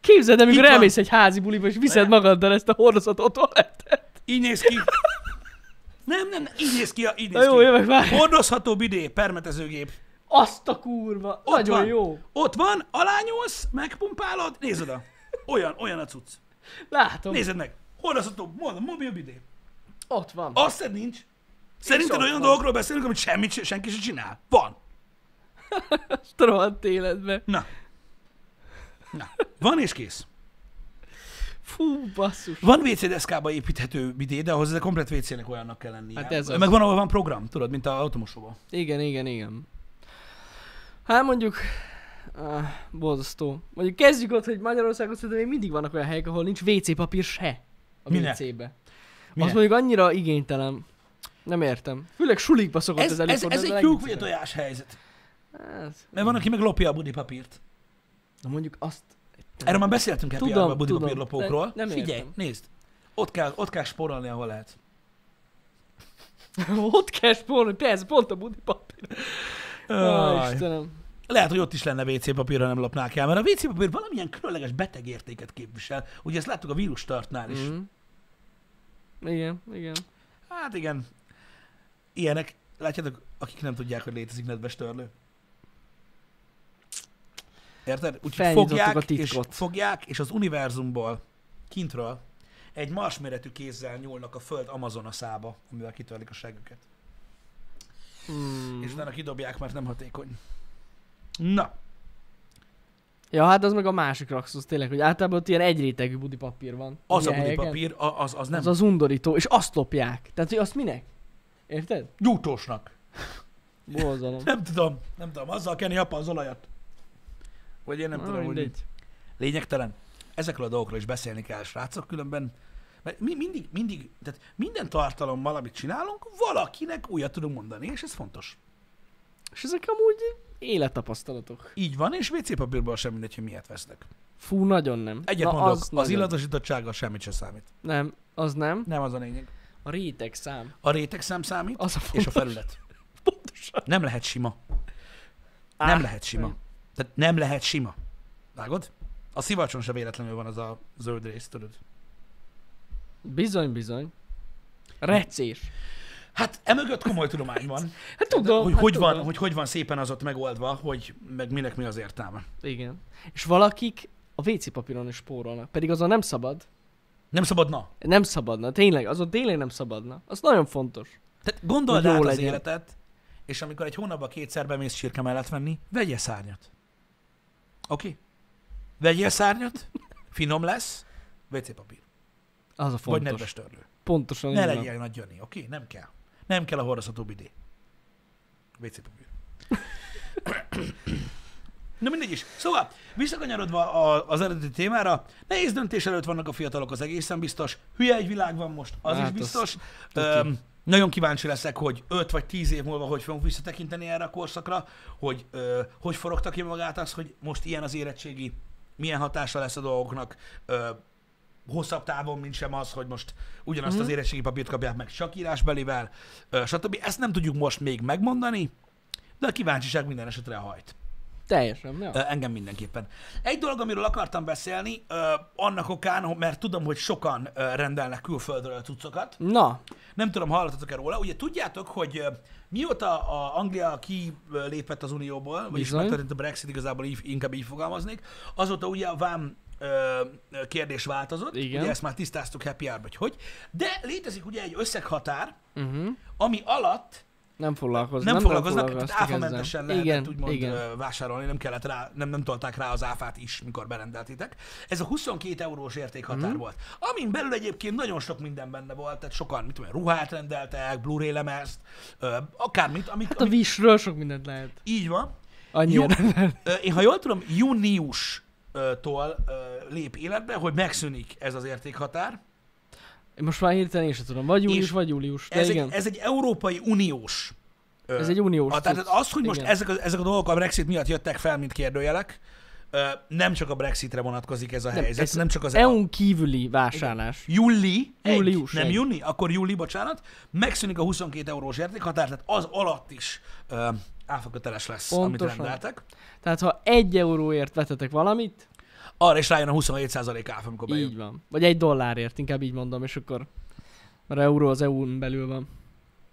Képzeld, amikor Itt van. elmész egy házi buliba, és viszed Ne. magaddal ezt a hordozható toalettet. Így néz ki. Nem, nem, nem, így néz ki. a- Így Na néz jó, ki. jövök már. Hordozható bidé, permetezőgép. Azt a kurva. Ott Nagyon van. jó. Ott van, alányulsz, megpumpálod, nézd oda. Olyan, olyan a cucc. Látom. Nézd meg. Hordozható, mondom, mobil bidé. Ott van. Azt szed nincs. Szerinted olyan van. dolgokról beszélünk, amit semmit, se- senki sem csinál? Van. Rohadt életbe. Na. Na. Van és kész. Fú, basszus. Van WC deszkába építhető bidé, de ahhoz ez a komplet WC-nek olyannak kell lennie. Hát ez az. Meg van, ahol van program, tudod, mint a automosóban. Igen, igen, igen. Hát mondjuk, ah, borzasztó. Mondjuk kezdjük ott, hogy Magyarországon szerintem még mindig vannak olyan helyek, ahol nincs WC papír se a? WC-be. Az mondjuk annyira igénytelen. Nem értem. Főleg sulikba szokott ez, Ez, ez ez, előfordulni. ez de egy tyúk vagy legviccesebb. a tojás helyzet. Hát, Mert van, aki meg lopja a budipapírt. Na mondjuk azt... Erről már beszéltünk happy Tudom, a budipapírlopókról. de nem Figyelj, értem. nézd. Ott kell, ott kell spórolni, ahol lehet. Ott kell spórolni, persze, pont a budi papír. Á, Aj. Istenem. Lehet, hogy ott is lenne WC papír, ha nem lopnák el, mert a WC papír valamilyen különleges beteg értéket képvisel. Ugye ezt láttuk a vírus tartnál is. Mm. Igen, igen. Hát igen, ilyenek. Látjátok, akik nem tudják, hogy létezik nedves törlő. Érted? Úgyhogy fogják, a és titkot. fogják, és az univerzumból, kintről, egy marsméretű kézzel nyúlnak a föld Amazonaszába, amivel kitörlik a següket. Mm. És utána kidobják, mert nem hatékony. Na, Ja, hát az meg a másik raxus tényleg, hogy általában ott ilyen egyrétegű budi papír van. az a Ilyen helyeken. budipapír, a- az, az nem Az az undorító, és azt lopják. Tehát, hogy azt minek? Érted? gyújtósnak. Borzalom. Nem tudom, nem tudom, azzal kenni apa az olajat. Vagy én nem Na, tudom, hogy mindegy. mit. Lényegtelen. Ezekről a dolgokról is beszélni kell, srácok, különben mert mi mindig, mindig, tehát minden tartalommal, amit csinálunk, valakinek újat tudunk mondani, és ez fontos. És ezek amúgy élettapasztalatok. Így van, és WC papírból sem mindegy, hogy miért vesznek. Fú, nagyon nem. Egyet Na, mondok, az, az, nagyon. illatosítottsággal semmit se számít. Nem, az nem. Nem az a lényeg. A réteg szám. A rétegszám számít, Az a és a felület. Pontosan. Nem lehet sima. Á, Nem lehet sima. nem. Tehát nem lehet sima. Vágod? A szivacson se véletlenül van az a zöld rész, tudod. Bizony, bizony. Recés. Hát emögött komoly tudomány van. Hát tudom. hogy, hát hogy, tudom. van, hogy hogy van szépen az ott megoldva, hogy meg minek mi az értelme. Igen. És valakik a WC papíron is spórolnak. Pedig azon nem szabad. Nem szabadna. Nem szabadna. Tényleg, azon tényleg nem szabadna. Az nagyon fontos. Tehát gondold át az legyen. életet, és amikor egy hónapban kétszer bemész csirke mellett venni, vegyél szárnyat. Oké? Okay? Vegyél szárnyat, finom lesz, WC papír. Az a Vagy fontos. nedves törlő. Pontosan. Ne legyél nagy oké? Nem kell. Nem kell a hordozható bidé. WC papír. Na mindegy is. Szóval, visszakanyarodva a- az eredeti témára, nehéz döntés előtt vannak a fiatalok, az egészen biztos. Hülye egy világ van most, az Hát is az biztos. tuti. Öm, nagyon kíváncsi leszek, hogy 5 vagy 10 év múlva hogy fogunk visszatekinteni erre a korszakra, hogy ö, hogy forogta ki magát az, hogy most ilyen az érettségi, milyen hatása lesz a dolgoknak, ö, hosszabb távon, mint sem az, hogy most ugyanazt Mhm. az érettségi papírt kapják meg csak írásbelivel, stb. Ezt nem tudjuk most még megmondani, de a kíváncsiság minden esetre hajt. Teljesen. Ö, Engem mindenképpen. Egy dolog, amiről akartam beszélni, annak okán, mert tudom, hogy sokan rendelnek külföldről cuccokat. Na, Nem tudom, hallottatok-e róla. Ugye tudjátok, hogy mióta a Anglia kilépett az Unióból, vagyis megtörtént a Brexit, igazából így, inkább így fogalmaznék, azóta ugye a vám ö, kérdés változott. Igen. Ugye ezt már tisztáztuk happy hour vagy hogy. De létezik ugye egy összeghatár, uh-huh. ami alatt nem foglalkoznak. nem, nem foglalkoznak, tehát áfamentesen lehetett igen, úgymond igen. vásárolni, nem kellett rá, nem, nem tolták rá az áfát is, mikor berendeltétek. Ez a 22 eurós értékhatár Mhm. volt. Amin belül egyébként nagyon sok minden benne volt, tehát sokan, mit tudom, ruhát rendeltek, Blu-ray lemezt, akármit, amik, Hát a amik Wishről sok mindent lehet. így van. Annyira. Ö, Én ha jól tudom, júniustól ö, lép életbe, hogy megszűnik ez az értékhatár. Most már hirtelen én sem tudom. Vagy július, vagy július. De Ez igen. egy, ez egy Európai Uniós Ez egy uniós A, tehát az, hogy most Igen. ezek a, ezek a dolgok a Brexit miatt jöttek fel, mint kérdőjelek, nem csak a Brexitre vonatkozik ez a Nem, helyzet, ez nem csak az EU-n kívüli vásárlás. Júli, egy, Július nem egy. júni, akkor júli, bocsánat, megszűnik a 22 eurós értékhatár, tehát az alatt is ö, áfaköteles lesz, Pontosan. amit rendeltek. Tehát ha egy euróért vetetek valamit, Arra is rájön a 27% áfa, amikor bejön. így van. Vagy egy dollárért, inkább így mondom, és akkor... Mert euró az EU-n belül van.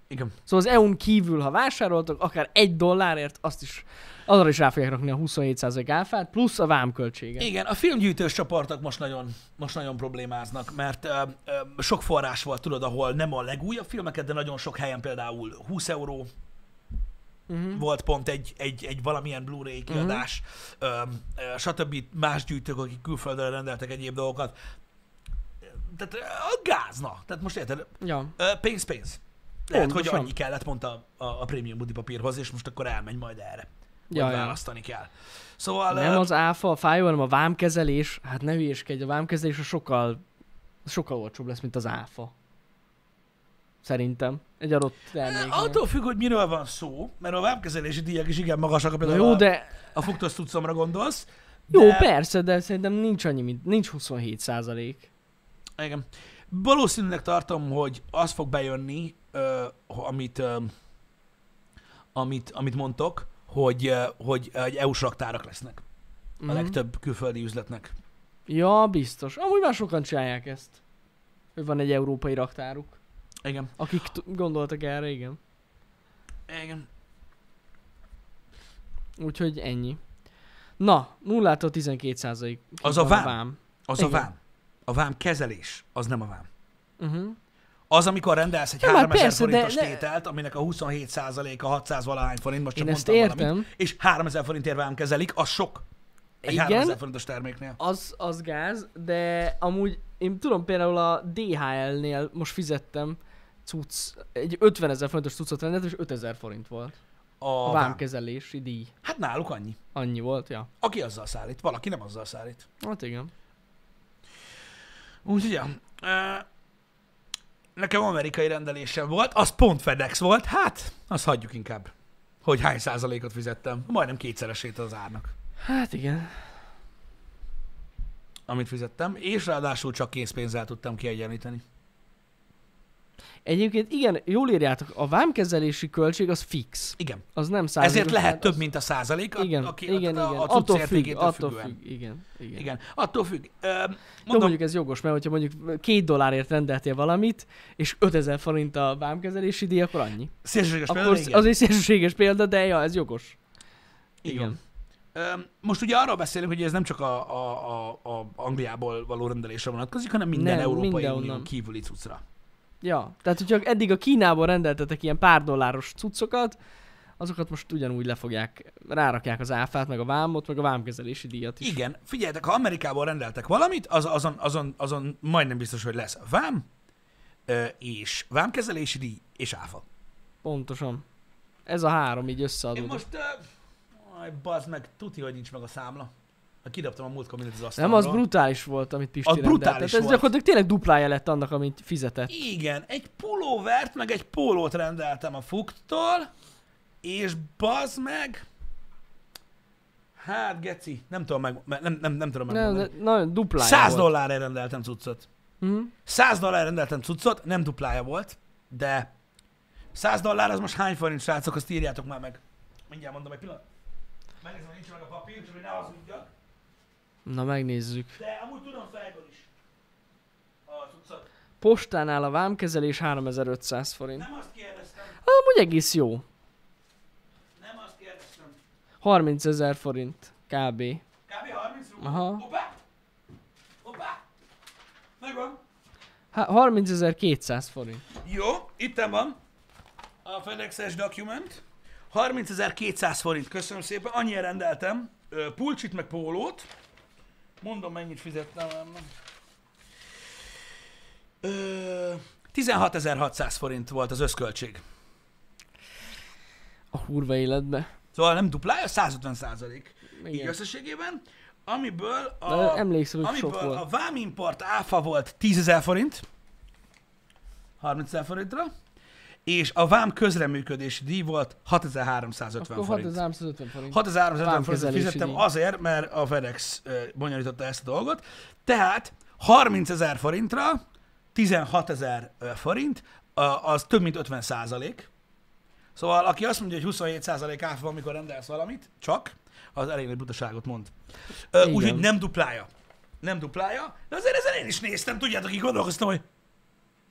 Igen. Szóval az EU-n kívül, ha vásároltok, akár egy dollárért, azt is, azra is rá fogják rakni a 27% áfát, plusz a vámköltsége. Igen, a filmgyűjtős csoportok most nagyon, most nagyon problémáznak, mert ö, ö, sok forrás volt, tudod, ahol nem a legújabb filmeket, de nagyon sok helyen például 20 euró, Uh-huh. volt pont egy, egy, egy valamilyen Blu-ray kiadás, uh-huh. ö, ö, stb. más gyűjtők, akik külföldre rendeltek egyéb dolgokat. Tehát a gázna. Tehát most érted, Ja. pénz, pénz. Lehet, hogy Pontosan. annyi kellett pont a, a, a prémium budipapírhoz, és most akkor elmegy majd erre. hogy Ja, ja. választani kell. Szóval Nem az áfa a fájó, hanem a vámkezelés. Hát ne hülyéskedj, a vámkezelés a sokkal, sokkal olcsóbb lesz, mint az áfa. Szerintem. Egy adott terméknél. attól függ, hogy miről van szó, mert a vámkezelési díjak is igen magasak, például jó, a, de... a fuktos tudszomra gondolsz. Jó, de- persze, de szerintem nincs annyi, mint... Nincs 27 százalék. Igen. Valószínűleg tartom, hogy az fog bejönni, amit, amit, amit mondtok, hogy, hogy egy EU-s raktárak lesznek a Mhm. legtöbb külföldi üzletnek. Ja, biztos. Amúgy már sokan csinálják ezt. Hogy van egy európai raktáruk. Igen. Akik t- gondoltak erre, igen. Igen. Úgyhogy ennyi. Na, 0-tól 12 százalék. Az a vám. Az Igen. a vám. A vám kezelés, az nem a vám. Uh-huh. Az, amikor rendelsz egy Nem, hát 3000 persze, de- forintos de- tételt, aminek a 27%-a 600 valahány forint, most csak Én mondtam értem. valamit, és 3000 forintért vám kezelik, az sok. Egy Igen. 3000 forintos terméknél. Az, az gáz, de amúgy én tudom például a DHL-nél most fizettem cucc, egy 50 ezer forintos cuccot rendeltem, és 5000 forint volt. A, A vám. vámkezelési díj. Hát náluk annyi. Annyi volt, ja. Aki azzal szállít, valaki nem azzal szállít. Hát igen. Úgyhogy, ja. Nekem amerikai rendelésem volt, az pont FedEx volt, hát azt hagyjuk inkább, hogy hány százalékot fizettem. Majdnem kétszeresét az árnak, Hát igen. amit fizettem, és ráadásul csak készpénzzel tudtam kiegyenlíteni. Egyébként igen, jól írjátok, a vámkezelési költség az fix. Igen. Az nem százalékos. Ezért lehet hát több, mint a százalék, a, Igen, aki, igen, a, igen. a, attól függ, attól függően. függ. Igen, igen. Igen, attól függ. Ö, Jó, mondom, mondjuk ez jogos, mert hogyha mondjuk két dollárért rendeltél valamit, és 5000 forint a vámkezelési díj, akkor annyi. szélsőséges Akkor példa, igen. az egy szélsőséges példa, de ja, ez jogos. Igen. Igen. Most ugye arról beszélünk, hogy ez nem csak a, a, a, a Angliából való rendelésre vonatkozik, hanem minden Nem, Európai. Unión kívüli cuccra. Ja, tehát hogyha eddig a Kínából rendeltetek ilyen pár dolláros cuccokat, azokat most ugyanúgy le fogják, rárakják az áfát, meg a vámot, meg a vámkezelési díjat is. Igen, figyeljetek, ha Amerikából rendeltek valamit, az, azon, azon, azon majdnem biztos, hogy lesz vám, és vámkezelési díj, és áfa. Pontosan. Ez a három így Én összeadódik. most, uh, aj, bazd meg, tuti, hogy nincs meg a számla. Hát Kidobtam a múltkor mindent az Nem, asztalról. az brutális volt, amit Pisti Az rendelt. brutális Tehát ez volt. gyakorlatilag tényleg duplája lett annak, amit fizetett. Igen, egy pulóvert, meg egy pólót rendeltem a fuktól, és bazd meg, hát geci, nem tudom meg, nem, nem, nem tudom Nem, megmondani. de, nagyon duplája 100 volt. dollárra rendeltem cuccot. Mhm. 100 dollárra rendeltem cuccot, nem duplája volt, de 100 dollár az most hány forint, srácok, azt írjátok már meg. Mindjárt mondom egy pillanat. Megnézem, hogy nincs meg a papír, csak hogy ne hazudjak. Na megnézzük. De amúgy tudom fejből is. A cuccot. Postánál a vámkezelés 3500 forint. Nem azt kérdeztem, Amúgy egész jó. nem azt kérdeztem. 30 ezer forint. Kb. Kb. 30 rúg. Aha. Hoppá! Hoppá! Megvan. Há- 30.200 forint. Jó, itt van a FedEx-es document. 30.200 forint, köszönöm szépen. Annyira rendeltem pulcsit meg pólót. Mondom, mennyit fizettem. Ö, 16.600 forint volt az összköltség. A kurva életbe. Szóval nem duplája, 150 százalék. Így összességében, amiből a, De emlékszem, hogy sok amiből volt. a vámimport áfa volt 10.000 forint, 30 ezer forintra, és a vám közreműködési díj volt 6350 Akkor forint. 6350 forint. 6350 forintot fizettem díj. azért, mert a FedEx bonyolította ezt a dolgot. Tehát 30 ezer forintra 16 ezer forint, az több mint 50 százalék. Szóval aki azt mondja, hogy 27 százalék áfa van, amikor rendelsz valamit, csak, az elég nagy butaságot mond. Úgyhogy nem duplája. Nem duplája, de azért ezen én is néztem, tudjátok, így gondolkoztam, hogy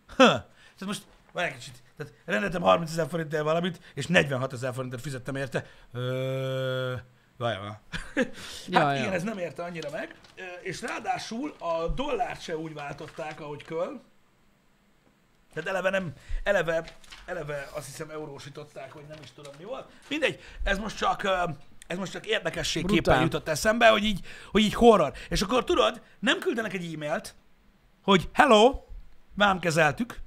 ha, tehát most várj egy kicsit, tehát rendeltem 30 ezer forintért valamit, és 46 ezer forintot fizettem érte. Ö. Ja, hát ja. igen, ez nem érte annyira meg, és ráadásul a dollárt se úgy váltották, ahogy köl. Tehát eleve nem, eleve, eleve azt hiszem eurósították, hogy nem is tudom mi volt. Mindegy, ez most csak, ez most csak érdekességképpen Brutál. jutott eszembe, hogy így, hogy így horror. És akkor tudod, nem küldenek egy e-mailt, hogy hello, vámkezeltük,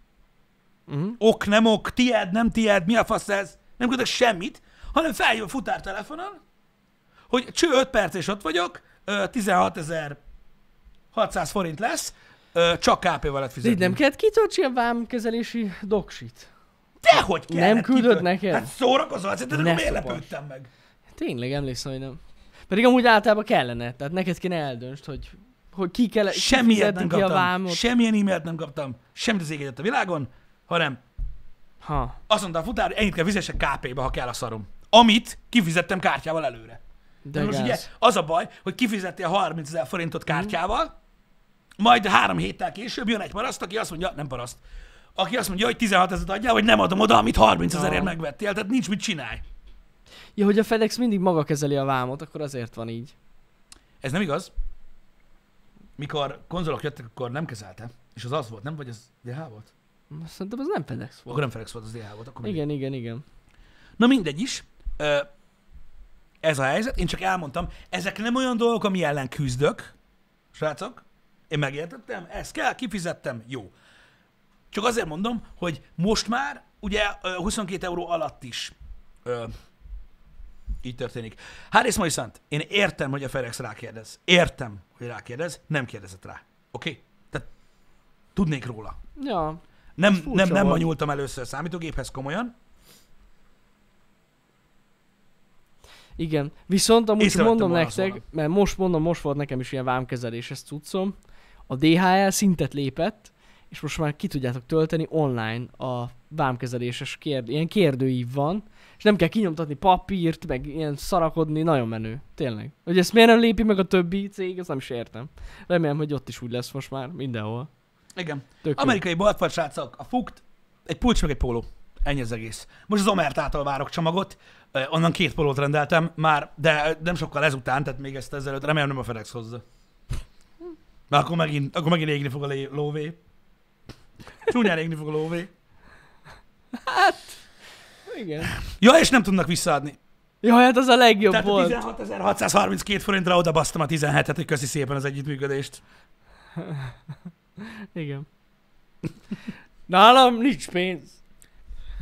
Uh-huh. ok, nem ok, tied, nem tied, mi a fasz ez, nem küldök semmit, hanem a futár telefonon, hogy cső 5 perc és ott vagyok, ö, 16.600 forint lesz, csak KP-val De fizetni. így nem kellett kitöltsi a vámkezelési doksit? Dehogy kellett Nem küldött kitölt- neked? Hát szórakozol, hát Ne miért lepődtem meg? Tényleg emlékszem, hogy nem. Pedig amúgy általában kellene, tehát neked kéne eldöntsd, hogy, hogy ki kell, Semmiért nem kifizetni ki a kaptam. vámot. Semmilyen e-mailt nem kaptam. Semmit az ég a világon, hanem Ha, azt mondta a futár, hogy ennyit kell fizessek KP-be, ha kell a szarom. Amit kifizettem kártyával előre. de De most ugye az a baj, hogy kifizettél 30 ezer forintot kártyával, majd három héttel később jön egy paraszt, aki azt mondja, nem paraszt, aki azt mondja, hogy 16 ezeret adjál, vagy nem adom oda, amit 30 ezerért megvettél, tehát nincs mit csinálj. Ja, hogy a FedEx mindig maga kezeli a vámot, akkor azért van így. Ez nem igaz. Mikor konzolok jöttek, akkor nem kezelte. És az az volt, nem? Vagy az DH volt? Szerintem az nem FedEx volt. Akkor nem Felix volt, az DH volt. Akkor mindegy. Igen, igen, igen. Na mindegy is. Ez a helyzet. Én csak elmondtam, ezek nem olyan dolgok, ami ellen küzdök. Srácok, én megértettem, ezt kell, kifizettem, jó. Csak azért mondom, hogy most már ugye ö, 22 euró alatt is ö, így történik. Hárész Moiszant, én értem, hogy a Ferex rákérdez. Értem, hogy rákérdez, nem kérdezett rá. Oké? Okay? Tehát tudnék róla. Ja, Nem, nem, nem volt. nyúltam először a számítógéphez komolyan. igen. Viszont amúgy Észrevettem mondom nektek, mert most mondom, most volt nekem is ilyen vámkezeléses cuccom. A DHL szintet lépett, és most már ki tudjátok tölteni online a vámkezeléses kérd, ilyen kérdőív van, és nem kell kinyomtatni papírt, meg ilyen szarakodni, nagyon menő, tényleg. Hogy ezt miért nem lépi meg a többi cég, ezt nem is értem. Remélem, hogy ott is úgy lesz most már, mindenhol. Igen. Tök. Amerikai boltpart, srácok, a fukt, egy pulcs meg egy póló. Ennyi az egész. Most az Omertától várok csomagot, onnan két pólót rendeltem már, de nem sokkal ezután, tehát még ezt ezelőtt, remélem nem a FedEx hozza. Mert akkor megint, akkor megint égni fog a lé- lóvé. Csúnyán égni fog a lóvé. Igen. Ja, és nem tudnak visszaadni. Ja, hát az a legjobb Tehát volt. 16.632 forintra oda basztam a 17-et, hogy köszi szépen az együttműködést. Igen. Nálam nincs pénz.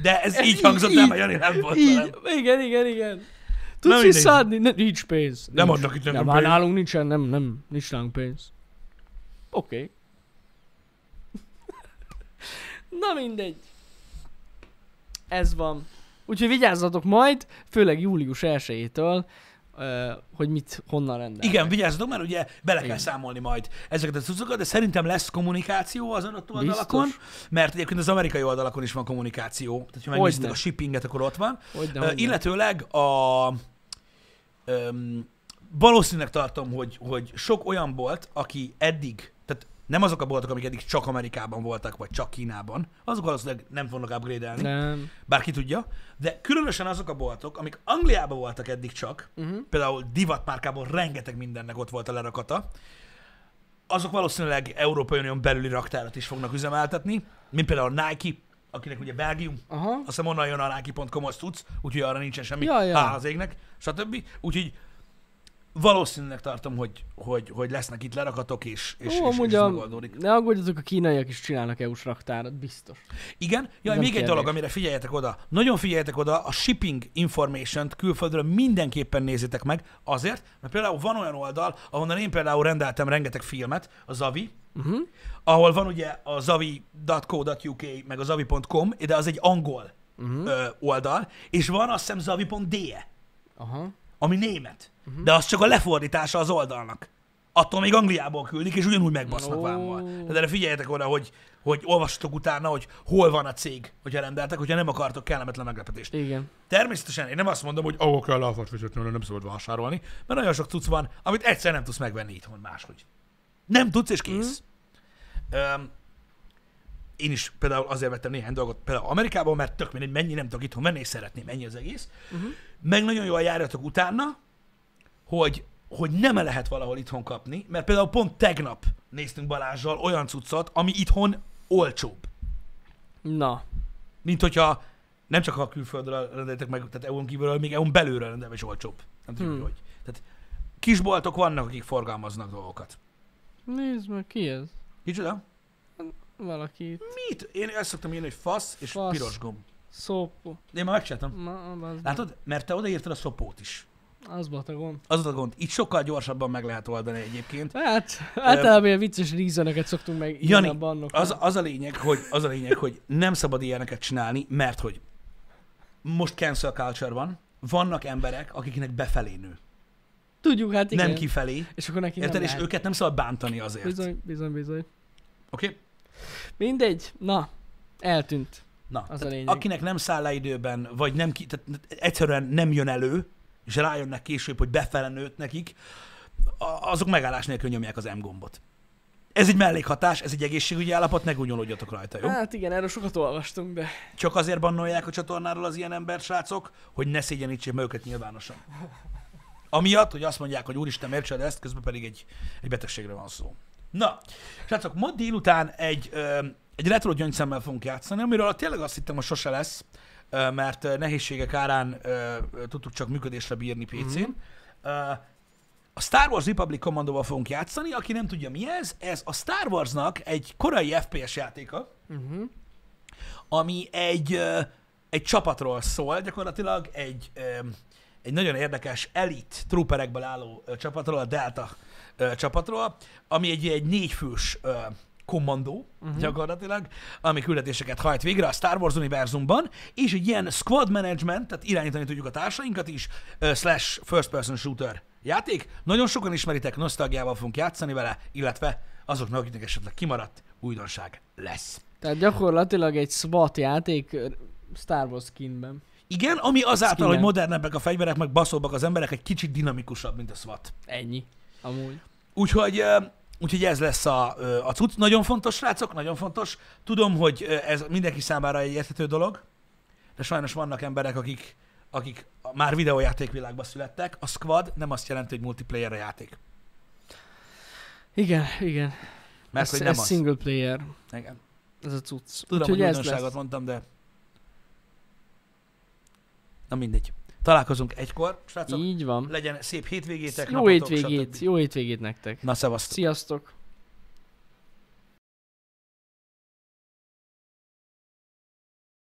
De ez, Ez így így- hangzott így- mert Jani nem volt Így, velem. igen, igen, igen. Tudsz visszaadni? Ne, nincs pénz. Nem nincs. adnak itt Nem, már pénzt. nálunk nincsen, nem, nem, nincs nálunk pénz. Oké. Okay. Na mindegy. Ez van. Úgyhogy vigyázzatok majd, főleg július 1-től, uh, hogy mit, honnan rendelnek. Igen, vigyázzatok, mert ugye bele kell Igen. számolni majd ezeket a cuccokat, de szerintem lesz kommunikáció azon ott oldalakon, Biztos. mert egyébként az amerikai oldalakon is van kommunikáció. Tehát, ha megnézitek a shippinget, akkor ott van. Hogyne, hogyne. illetőleg a... Öm, valószínűleg tartom, hogy, hogy sok olyan bolt, aki eddig, nem azok a boltok, amik eddig csak Amerikában voltak, vagy csak Kínában, azok valószínűleg nem fognak upgrade-elni, Nem. bár ki tudja, de különösen azok a boltok, amik Angliában voltak eddig csak, Uh-huh. például divatmárkában rengeteg mindennek ott volt a lerakata, azok valószínűleg Európai Unión belüli raktárat is fognak üzemeltetni, mint például a Nike, akinek ugye Belgium, Aha. azt hiszem onnan jön a Nike.com az tudsz, úgyhogy arra nincsen semmi, Ja, ja. hál az égnek, stb. Úgyhogy valószínűleg tartom, hogy, hogy, hogy lesznek itt lerakatok, és, és, Ó, és, és a, megoldódik. ne aggódjatok, a kínaiak is csinálnak EU-s raktárat, biztos. Igen, ja, Nem még egy kérdés. dolog, amire figyeljetek oda. Nagyon figyeljetek oda, a shipping information-t külföldről mindenképpen nézzétek meg, azért, mert például van olyan oldal, ahonnan én például rendeltem rengeteg filmet, a Zavi, Uh-huh. ahol van ugye a zavi.co.uk, meg a zavi.com, de az egy angol Uh-huh. ö, oldal, és van azt hiszem zavi.de, Aha. ami német, uh-huh. de az csak a lefordítása az oldalnak. Attól még Angliából küldik, és ugyanúgy megbasznak Ó. vámmal. Tehát erre figyeljetek oda, hogy, hogy olvassatok utána, hogy hol van a cég, hogyha rendeltek, hogyha nem akartok kellemetlen meglepetést. Igen. Természetesen én nem azt mondom, hogy ahol kell fizetni, nem szabad vásárolni, mert nagyon sok cucc van, amit egyszer nem tudsz megvenni itthon máshogy. Nem tudsz, és kész. Um, én is például azért vettem néhány dolgot például Amerikában, mert tök mindegy, mennyi nem tudok itthon venni, és szeretném, ennyi az egész. Uh-huh. Meg nagyon jól járjatok utána, hogy, hogy nem lehet valahol itthon kapni, mert például pont tegnap néztünk Balázsral olyan cuccot, ami itthon olcsóbb. Na. Mint hogyha nem csak a külföldről rendeltek meg, tehát EU-n kívülről, még EU-n belülről rendelve is olcsóbb. Nem tudjuk, Hmm. hogy. Tehát kisboltok vannak, akik forgalmaznak dolgokat. Nézd meg, ki ez? Kicsoda? Valaki itt. Mit? Én ezt szoktam írni, hogy fasz és Fasz. piros gomb. Szopó. De én már megcsináltam. Ma. Látod? Mert te odaírtad a szopót is. Az batagon. Az a gond. Itt sokkal gyorsabban meg lehet oldani egyébként. Hát, általában ilyen vicces reasoneket szoktunk meg Jani, a bannok. Az, az, a lényeg, hogy, az a lényeg, hogy nem szabad ilyeneket csinálni, mert hogy most cancel culture van, vannak emberek, akiknek befelé nő, Tudjuk, hát igen. nem kifelé. És akkor neki Érted? nem És lehet. őket nem szabad bántani azért. Oké? Bizony, bizony, bizony. Okay? Mindegy. Na, eltűnt. Na, Az a lényeg. akinek nem száll le időben, vagy nem ki, tehát egyszerűen nem jön elő, és rájönnek később, hogy befele nőtt nekik, azok megállás nélkül nyomják az M gombot. Ez egy mellékhatás, ez egy egészségügyi állapot, ne gúnyolódjatok rajta, jó? Hát igen, erről sokat olvastunk, de Csak azért bannolják a csatornáról az ilyen embert, srácok, hogy ne szégyenítsék meg őket nyilvánosan. Amiatt, hogy azt mondják, hogy úristen, miért csinálod ezt, közben pedig egy, egy betegségre van szó. Na, srácok, ma délután egy, ö, egy retro gyöngyszemmel fogunk játszani, amiről tényleg azt hittem, hogy sose lesz, mert nehézségek árán tudtuk csak működésre bírni PC-n. Ö, a Star Wars Republic Commando-val fogunk játszani, aki nem tudja mi ez, ez a Star Warsnak egy korai FPS játéka, uh-huh. ami egy, egy csapatról szól, gyakorlatilag egy, egy nagyon érdekes elit trooperekből álló csapatról, a Delta csapatról, ami egy, egy négyfős kommandó uh-huh. gyakorlatilag, ami küldetéseket hajt végre a Star Wars univerzumban, és egy ilyen squad management, tehát irányítani tudjuk a társainkat is, ö, slash first person shooter játék. Nagyon sokan ismeritek, nosztalgiával fogunk játszani vele, illetve azoknak, akiknek esetleg kimaradt, újdonság lesz. Tehát gyakorlatilag egy SWAT játék Star Wars skinben. Igen, ami azáltal, Skinner. hogy modernebbek a fegyverek, meg baszóbbak az emberek, egy kicsit dinamikusabb, mint a SWAT. Ennyi. Amúgy. Úgyhogy, úgyhogy ez lesz a, a cucc. Nagyon fontos, srácok, nagyon fontos. Tudom, hogy ez mindenki számára egy érthető dolog, de sajnos vannak emberek, akik, akik már videójátékvilágban születtek. A squad nem azt jelenti, hogy multiplayer a játék. Igen, igen. Mert ez, hogy nem ez az. single player. Igen. Ez a cucc. Tudom, Úgyhogy hogy ez lesz. mondtam, de... Na mindegy. Találkozunk egykor, srácok. Így van. Legyen szép hétvégétek, Jó napotok, hétvégét, stb. jó hétvégét nektek. Na, szevasztok. Sziasztok!